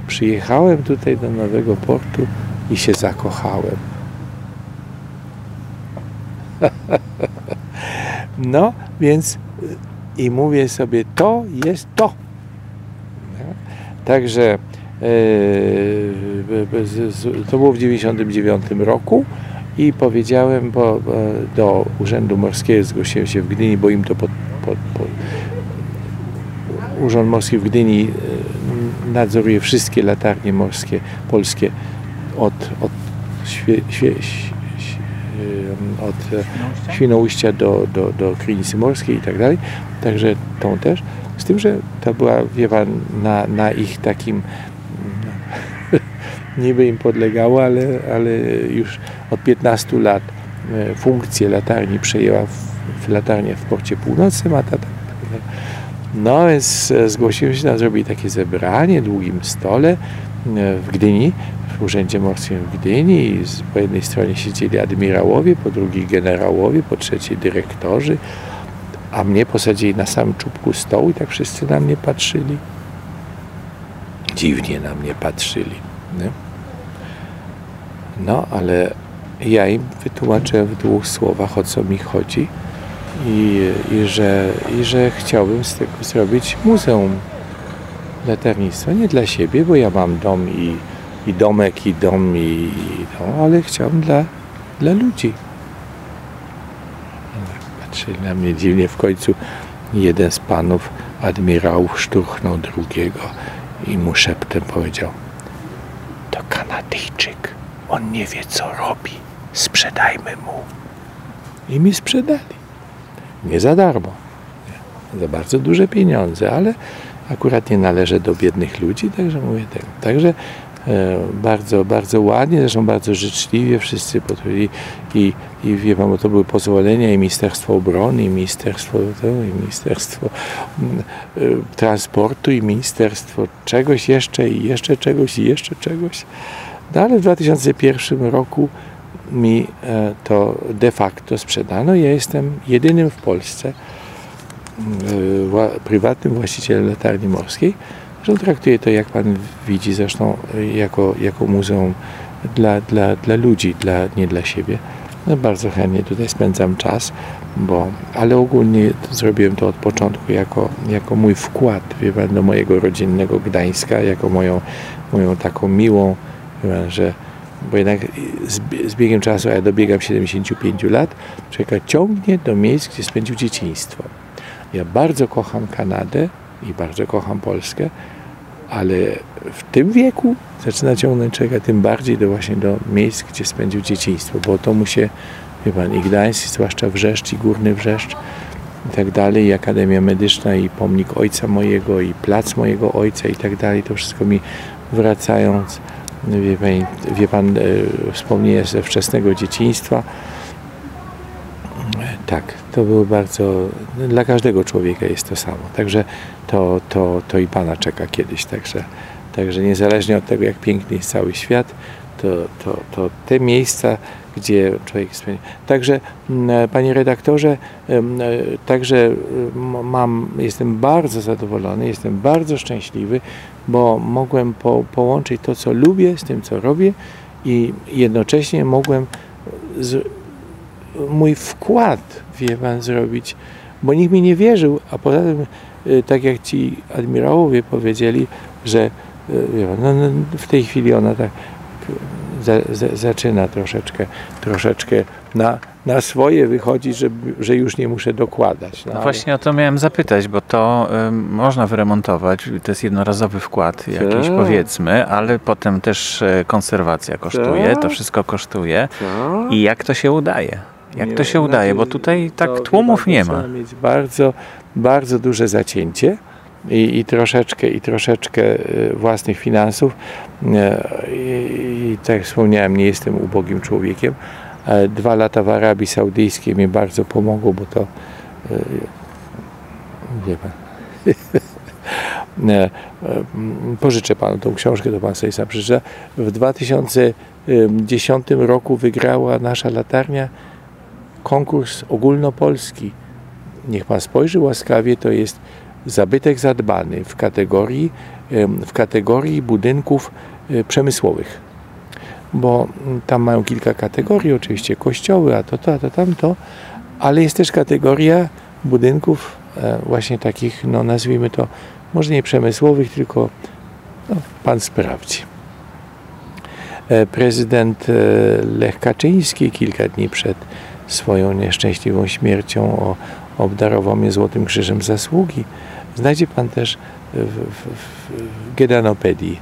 Przyjechałem tutaj do Nowego Portu i się zakochałem. *laughs* no, więc i mówię sobie, to jest to. Także e, to było w 99 roku i powiedziałem bo, do Urzędu Morskiego, zgłosiłem się w Gdyni, bo im to pod, pod, pod Urząd Morski w Gdyni e, nadzoruje wszystkie latarnie morskie polskie od, od, świe, świe, od Świnoujścia do, do, do Krynicy Morskiej i tak dalej. Także tą też. Z tym, że to była, wie pan, na, na ich takim *laughs* niby im podlegało, ale, ale już od 15 lat e, funkcję latarni przejęła w, w latarnię w porcie północnym, a ta, ta, no więc e, zgłosiłem się na zrobić takie zebranie, długim stole e, w Gdyni, w Urzędzie Morskim w Gdyni i po jednej stronie siedzieli admirałowie, po drugiej generałowie, po trzeciej dyrektorzy, a mnie posadzili na samym czubku stołu i tak wszyscy na mnie patrzyli. Dziwnie na mnie patrzyli. Nie? No, ale ja im wytłumaczyłem w dwóch słowach, o co mi chodzi i, i, że, i że chciałbym z tego zrobić muzeum latarnictwa. Nie dla siebie, bo ja mam dom i, i domek, i dom, i, i no, ale chciałbym dla, dla ludzi. Patrzyli na mnie dziwnie. W końcu jeden z panów admirałów szturchnął drugiego i mu szeptem powiedział to Kanadyjczyk. On nie wie, co robi. Sprzedajmy mu. I mi sprzedali. Nie za darmo. Nie. Za bardzo duże pieniądze, ale akurat nie należy do biednych ludzi, także mówię tak. Także e, bardzo, bardzo ładnie, zresztą bardzo życzliwie wszyscy podchodzili i, i wie pan, bo to były pozwolenia i Ministerstwo Obrony, i Ministerstwo, to, i Ministerstwo mm, e, Transportu, i Ministerstwo czegoś jeszcze, i jeszcze czegoś, i jeszcze czegoś. No ale w 2001 roku mi e, to de facto sprzedano. Ja jestem jedynym w Polsce prywatnym właścicielem latarni morskiej. Zresztą traktuję to, jak pan widzi, zresztą jako, jako muzeum dla, dla, dla ludzi, dla, nie dla siebie. No, bardzo chętnie tutaj spędzam czas, bo, ale ogólnie zrobiłem to od początku jako, jako mój wkład wie pan, do mojego rodzinnego Gdańska, jako moją, moją taką miłą, pan, że bo jednak z, z biegiem czasu, a ja dobiegam 75 lat, człowieka ciągnie do miejsc, gdzie spędził dzieciństwo. Ja bardzo kocham Kanadę i bardzo kocham Polskę, ale w tym wieku zaczyna ciągnąć człowieka tym bardziej do właśnie do miejsc, gdzie spędził dzieciństwo, bo to mu się, wie pan, i Gdańsk, zwłaszcza Wrzeszcz, i Górny Wrzeszcz, i tak dalej, i Akademia Medyczna, i pomnik ojca mojego, i plac mojego ojca, i tak dalej, to wszystko mi wracając wie pan, wie pan e, wspomnienie ze wczesnego dzieciństwa. Tak, to było bardzo, dla każdego człowieka jest to samo. Także to, to, to i Pana czeka kiedyś. Także, także niezależnie od tego, jak piękny jest cały świat, to, to, to te miejsca, gdzie człowiek spędzi. Także, panie redaktorze, e, także mam, jestem bardzo zadowolony, jestem bardzo szczęśliwy, bo mogłem po, połączyć to, co lubię, z tym, co robię i jednocześnie mogłem mój wkład, wie pan, zrobić, bo nikt mi nie wierzył, a poza tym, y, tak jak ci admirałowie powiedzieli, że y, pan, no, no, w tej chwili ona tak za, za, zaczyna troszeczkę, troszeczkę na, na swoje wychodzić, że, że już nie muszę dokładać. No, no Właśnie o to miałem zapytać, bo to y, można wyremontować, to jest jednorazowy wkład jakiś tak. powiedzmy, ale potem też e, konserwacja kosztuje, to tak. wszystko kosztuje tak. i jak to się udaje? Jak to się udaje, bo tutaj tak tłumów nie ma. mieć bardzo, bardzo duże zacięcie i, i, troszeczkę, i troszeczkę e, własnych finansów. E, I, I tak wspomniałem, nie jestem ubogim człowiekiem. Dwa lata w Arabii Saudyjskiej mi bardzo pomogło, bo to e, wie pan. *laughs* Pożyczę panu tą książkę, to pan sobie sam przeczyta. W 2010 roku wygrała nasza latarnia konkurs ogólnopolski. Niech pan spojrzy łaskawie, to jest zabytek zadbany w kategorii, w kategorii budynków e, przemysłowych. Bo tam mają kilka kategorii, oczywiście kościoły, a to, to, a to, tamto, ale jest też kategoria budynków e, właśnie takich, no nazwijmy to, może nie przemysłowych, tylko no, pan sprawdzi. E, prezydent Lech Kaczyński kilka dni przed swoją nieszczęśliwą śmiercią obdarował mnie Złotym Krzyżem Zasługi. Znajdzie Pan też w, w, w Gedanopedii.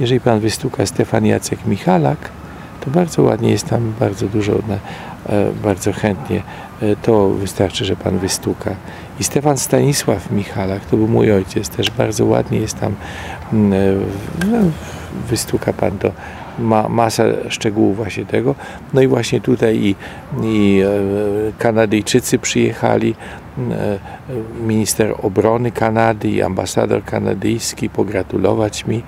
Jeżeli Pan wystuka Stefan Jacek Michalak, to bardzo ładnie jest tam, bardzo dużo, e, bardzo chętnie. E, to wystarczy, że Pan wystuka. I Stefan Stanisław Michalak, to był mój ojciec, też bardzo ładnie jest tam, no, wystuka Pan to ma masę szczegółów właśnie tego. No i właśnie tutaj i, i e, Kanadyjczycy przyjechali, e, minister obrony Kanady i ambasador kanadyjski pogratulować mi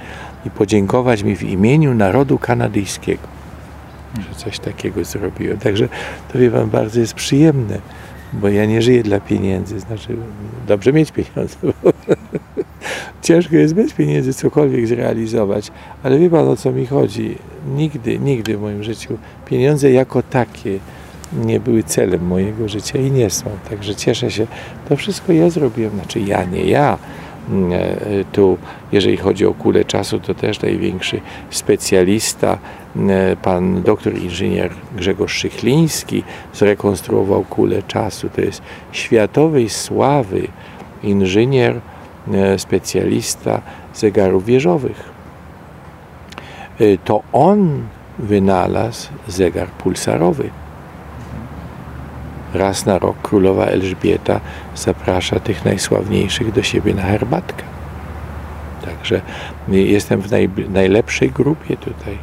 i podziękować mi w imieniu narodu kanadyjskiego, że coś takiego zrobiłem. Także to wie Pan, bardzo jest przyjemne, bo ja nie żyję dla pieniędzy, znaczy dobrze mieć pieniądze. *laughs* ciężko jest bez pieniędzy cokolwiek zrealizować, ale wie Pan o co mi chodzi. Nigdy, nigdy w moim życiu pieniądze jako takie nie były celem mojego życia i nie są. Także cieszę się. To wszystko ja zrobiłem, znaczy ja, nie ja. E, tu, jeżeli chodzi o kulę czasu, to też największy specjalista, mm, pan doktor inżynier Grzegorz Szychliński zrekonstruował kulę czasu. To jest światowej sławy inżynier, E, specjalista zegarów wieżowych. E, to on wynalazł zegar pulsarowy. Raz na rok królowa Elżbieta zaprasza tych najsławniejszych do siebie na herbatkę. Także jestem w naj, najlepszej grupie tutaj.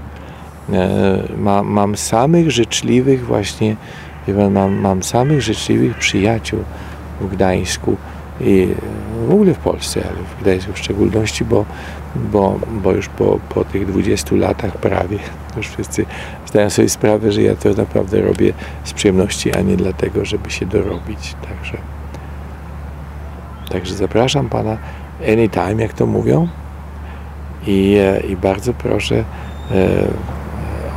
E, ma, mam samych życzliwych właśnie, mam, mam samych życzliwych przyjaciół w Gdańsku i w ogóle w Polsce, ale w Gdańsku w szczególności, bo, bo, bo już po, po tych 20 latach prawie *laughs* już wszyscy zdają sobie sprawę, że ja to naprawdę robię z przyjemności, a nie dlatego, żeby się dorobić. Także, także zapraszam Pana anytime, jak to mówią i, e, i bardzo proszę e,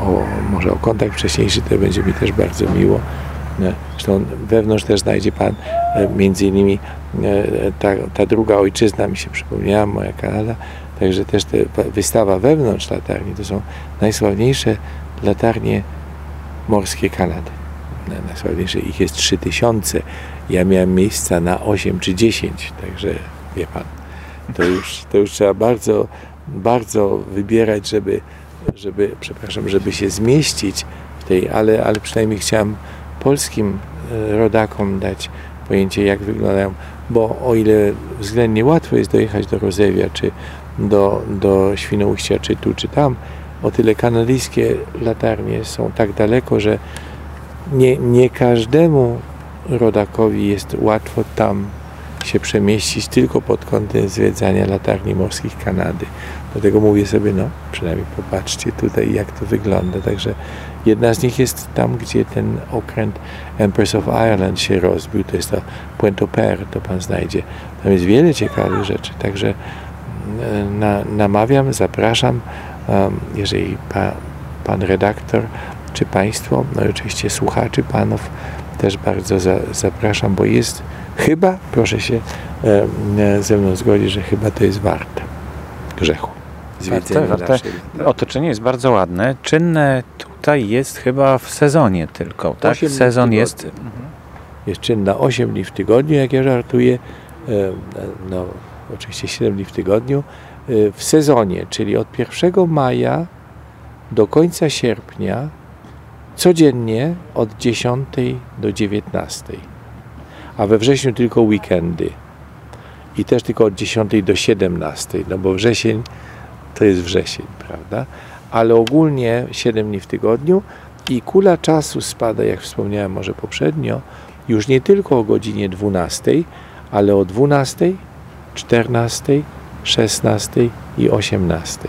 o, może o kontakt wcześniejszy, to będzie mi też bardzo miło. Zresztą wewnątrz też znajdzie Pan e, między innymi e, ta, ta druga ojczyzna mi się przypomniała, moja Kanada, także też te, wystawa wewnątrz latarni to są najsławniejsze latarnie morskie Kanady. Najsławniejsze ich jest 3000. Ja miałem miejsca na 8 czy 10, także wie Pan, to już, to już trzeba bardzo, bardzo wybierać, żeby, żeby, przepraszam, żeby się zmieścić w tej, ale, ale przynajmniej chciałem polskim e, rodakom dać pojęcie, jak wyglądają, bo o ile względnie łatwo jest dojechać do Rozewia, czy do, do Świnoujścia, czy tu, czy tam, o tyle kanadyjskie latarnie są tak daleko, że nie, nie każdemu rodakowi jest łatwo tam się przemieścić tylko pod kątem zwiedzania latarni morskich Kanady. Dlatego mówię sobie, no przynajmniej popatrzcie tutaj, jak to wygląda. Także Jedna z nich jest tam, gdzie ten okręt Empress of Ireland się rozbił, to jest to Puente Per, to pan znajdzie. Tam jest wiele ciekawych rzeczy, także mm, na, namawiam, zapraszam, um, jeżeli pa, pan redaktor czy państwo, no i oczywiście słuchaczy panów też bardzo za, zapraszam, bo jest chyba, proszę się ze mną zgodzić, że chyba to jest warte grzechu. Zwiedzenie warte, warte. Otoczenie jest bardzo ładne, czynne tutaj jest chyba w sezonie tylko, tak? Sezon jest... Mhm. Jest czynna 8 dni w tygodniu, jak ja żartuję. E, no, oczywiście 7 dni w tygodniu. E, w sezonie, czyli od 1 maja do końca sierpnia, codziennie od 10 do 19. A we wrześniu tylko weekendy. I też tylko od 10 do 17, no bo wrzesień to jest wrzesień, prawda? ale ogólnie 7 dni w tygodniu i kula czasu spada, jak wspomniałem może poprzednio, już nie tylko o godzinie 12, ale o 12, 14, 16 i 18.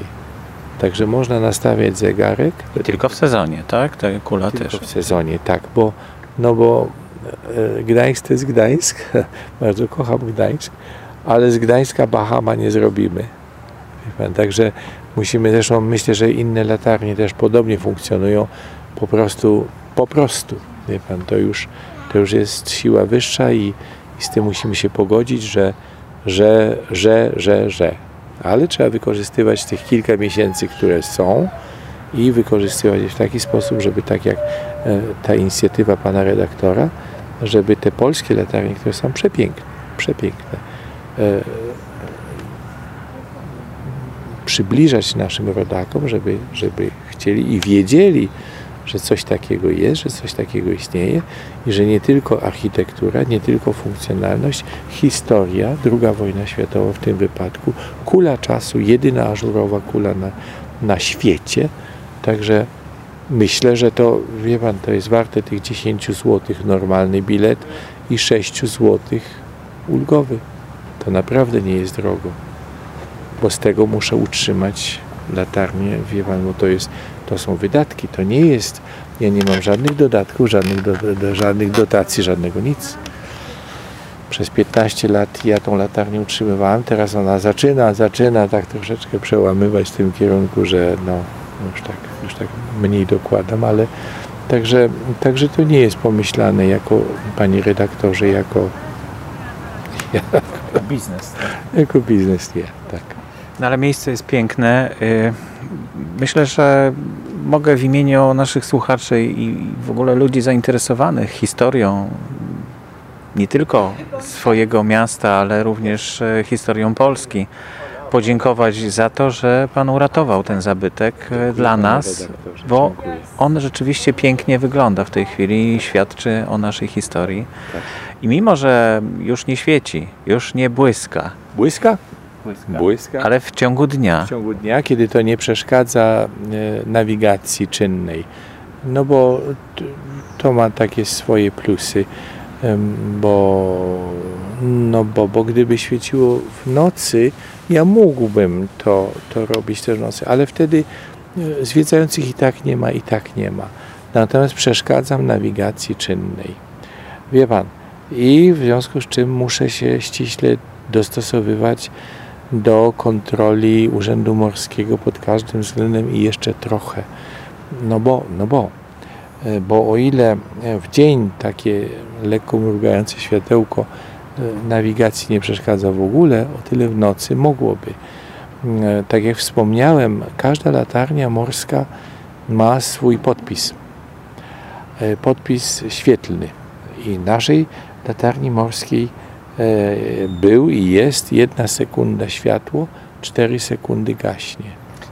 Także można nastawiać zegarek. Tylko w sezonie, tak? Ta kula Tylko też. w sezonie, tak, bo, no bo e, Gdańsk to jest Gdańsk, *laughs* bardzo kocham Gdańsk, ale z Gdańska Bahama nie zrobimy. Także musimy zresztą, myślę, że inne latarnie też podobnie funkcjonują, po prostu, po prostu, wie pan, to już, to już jest siła wyższa i, i z tym musimy się pogodzić, że, że, że, że, że. Ale trzeba wykorzystywać tych kilka miesięcy, które są i wykorzystywać je w taki sposób, żeby tak jak e, ta inicjatywa pana redaktora, żeby te polskie latarnie, które są przepiękne, przepiękne, przybliżać naszym rodakom, żeby, żeby chcieli i wiedzieli, że coś takiego jest, że coś takiego istnieje i że nie tylko architektura, nie tylko funkcjonalność, historia, II wojna światowa w tym wypadku, kula czasu, jedyna ażurowa kula na, na świecie. Także myślę, że to, wie pan, to jest warte tych 10 zł normalny bilet i 6 zł ulgowy. To naprawdę nie jest drogo bo z tego muszę utrzymać latarnię, wie pan, bo to jest, to są wydatki, to nie jest, ja nie mam żadnych dodatków, żadnych, do, do, żadnych dotacji, żadnego nic. Przez 15 lat ja tą latarnię utrzymywałem, teraz ona zaczyna, zaczyna tak troszeczkę przełamywać w tym kierunku, że no, już tak, już tak mniej dokładam, ale także, także to nie jest pomyślane jako, panie redaktorze, jako, Biznes. jako biznes, nie, tak. No ale miejsce jest piękne. Y, Myślę, że mogę w imieniu naszych słuchaczy i w ogóle ludzi zainteresowanych historią nie tylko swojego miasta, ale również e, historią Polski podziękować za to, że Pan uratował ten zabytek e, dla nas, bo dziękuję. on rzeczywiście pięknie wygląda w tej chwili i świadczy o naszej historii. Tak. I mimo, że już nie świeci, już nie błyska, Błyska? Błyska. ale w ciągu dnia w ciągu dnia, kiedy to nie przeszkadza e, nawigacji czynnej. No bo to ma takie swoje plusy, bo, no bo, bo gdyby świeciło w nocy, ja mógłbym to, to robić też w nocy, ale wtedy e, zwiedzających i tak nie ma, i tak nie ma. Natomiast przeszkadzam nawigacji czynnej. Wie pan, i w związku z czym muszę się ściśle dostosowywać do kontroli Urzędu Morskiego pod każdym względem i jeszcze trochę. No bo, no bo, e, bo o ile e, w dzień takie lekko mrugające światełko e, nawigacji nie przeszkadza w ogóle, o tyle w nocy mogłoby. E, Tak jak wspomniałem, każda latarnia morska ma swój podpis. Podpis świetlny. I naszej latarni morskiej był i jest jedna sekunda światło, cztery sekundy gaśnie.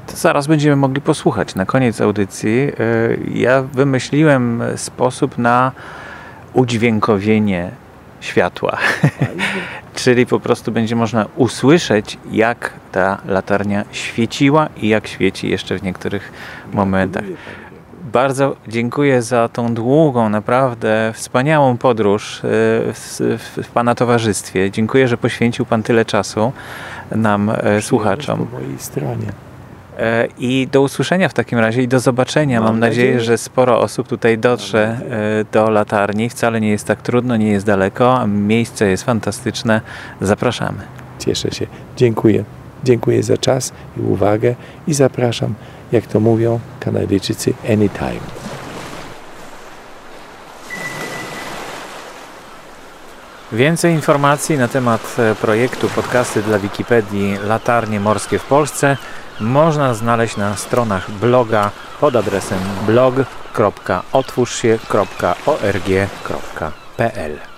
To zaraz będziemy mogli posłuchać na koniec audycji. E, Ja wymyśliłem sposób na udźwiękowienie światła. *laughs* Czyli po prostu będzie można usłyszeć, jak ta latarnia świeciła i jak świeci jeszcze w niektórych momentach. Bardzo dziękuję za tą długą, naprawdę wspaniałą podróż e, w, Pana towarzystwie. Dziękuję, że poświęcił Pan tyle czasu nam, e, słuchaczom. Po mojej stronie. E, I do usłyszenia w takim razie i do zobaczenia. Mam, Mam nadzieję, nadzieję. że sporo osób tutaj dotrze e, do latarni. Wcale nie jest tak trudno, nie jest daleko. Miejsce jest fantastyczne. Zapraszamy. Cieszę się. Dziękuję. Dziękuję za czas i uwagę i zapraszam, jak to mówią Kanadyjczycy, anytime. Więcej informacji na temat e, projektu podcasty dla Wikipedii Latarnie Morskie w Polsce można znaleźć na stronach bloga pod adresem blog.otwórzsie.org.pl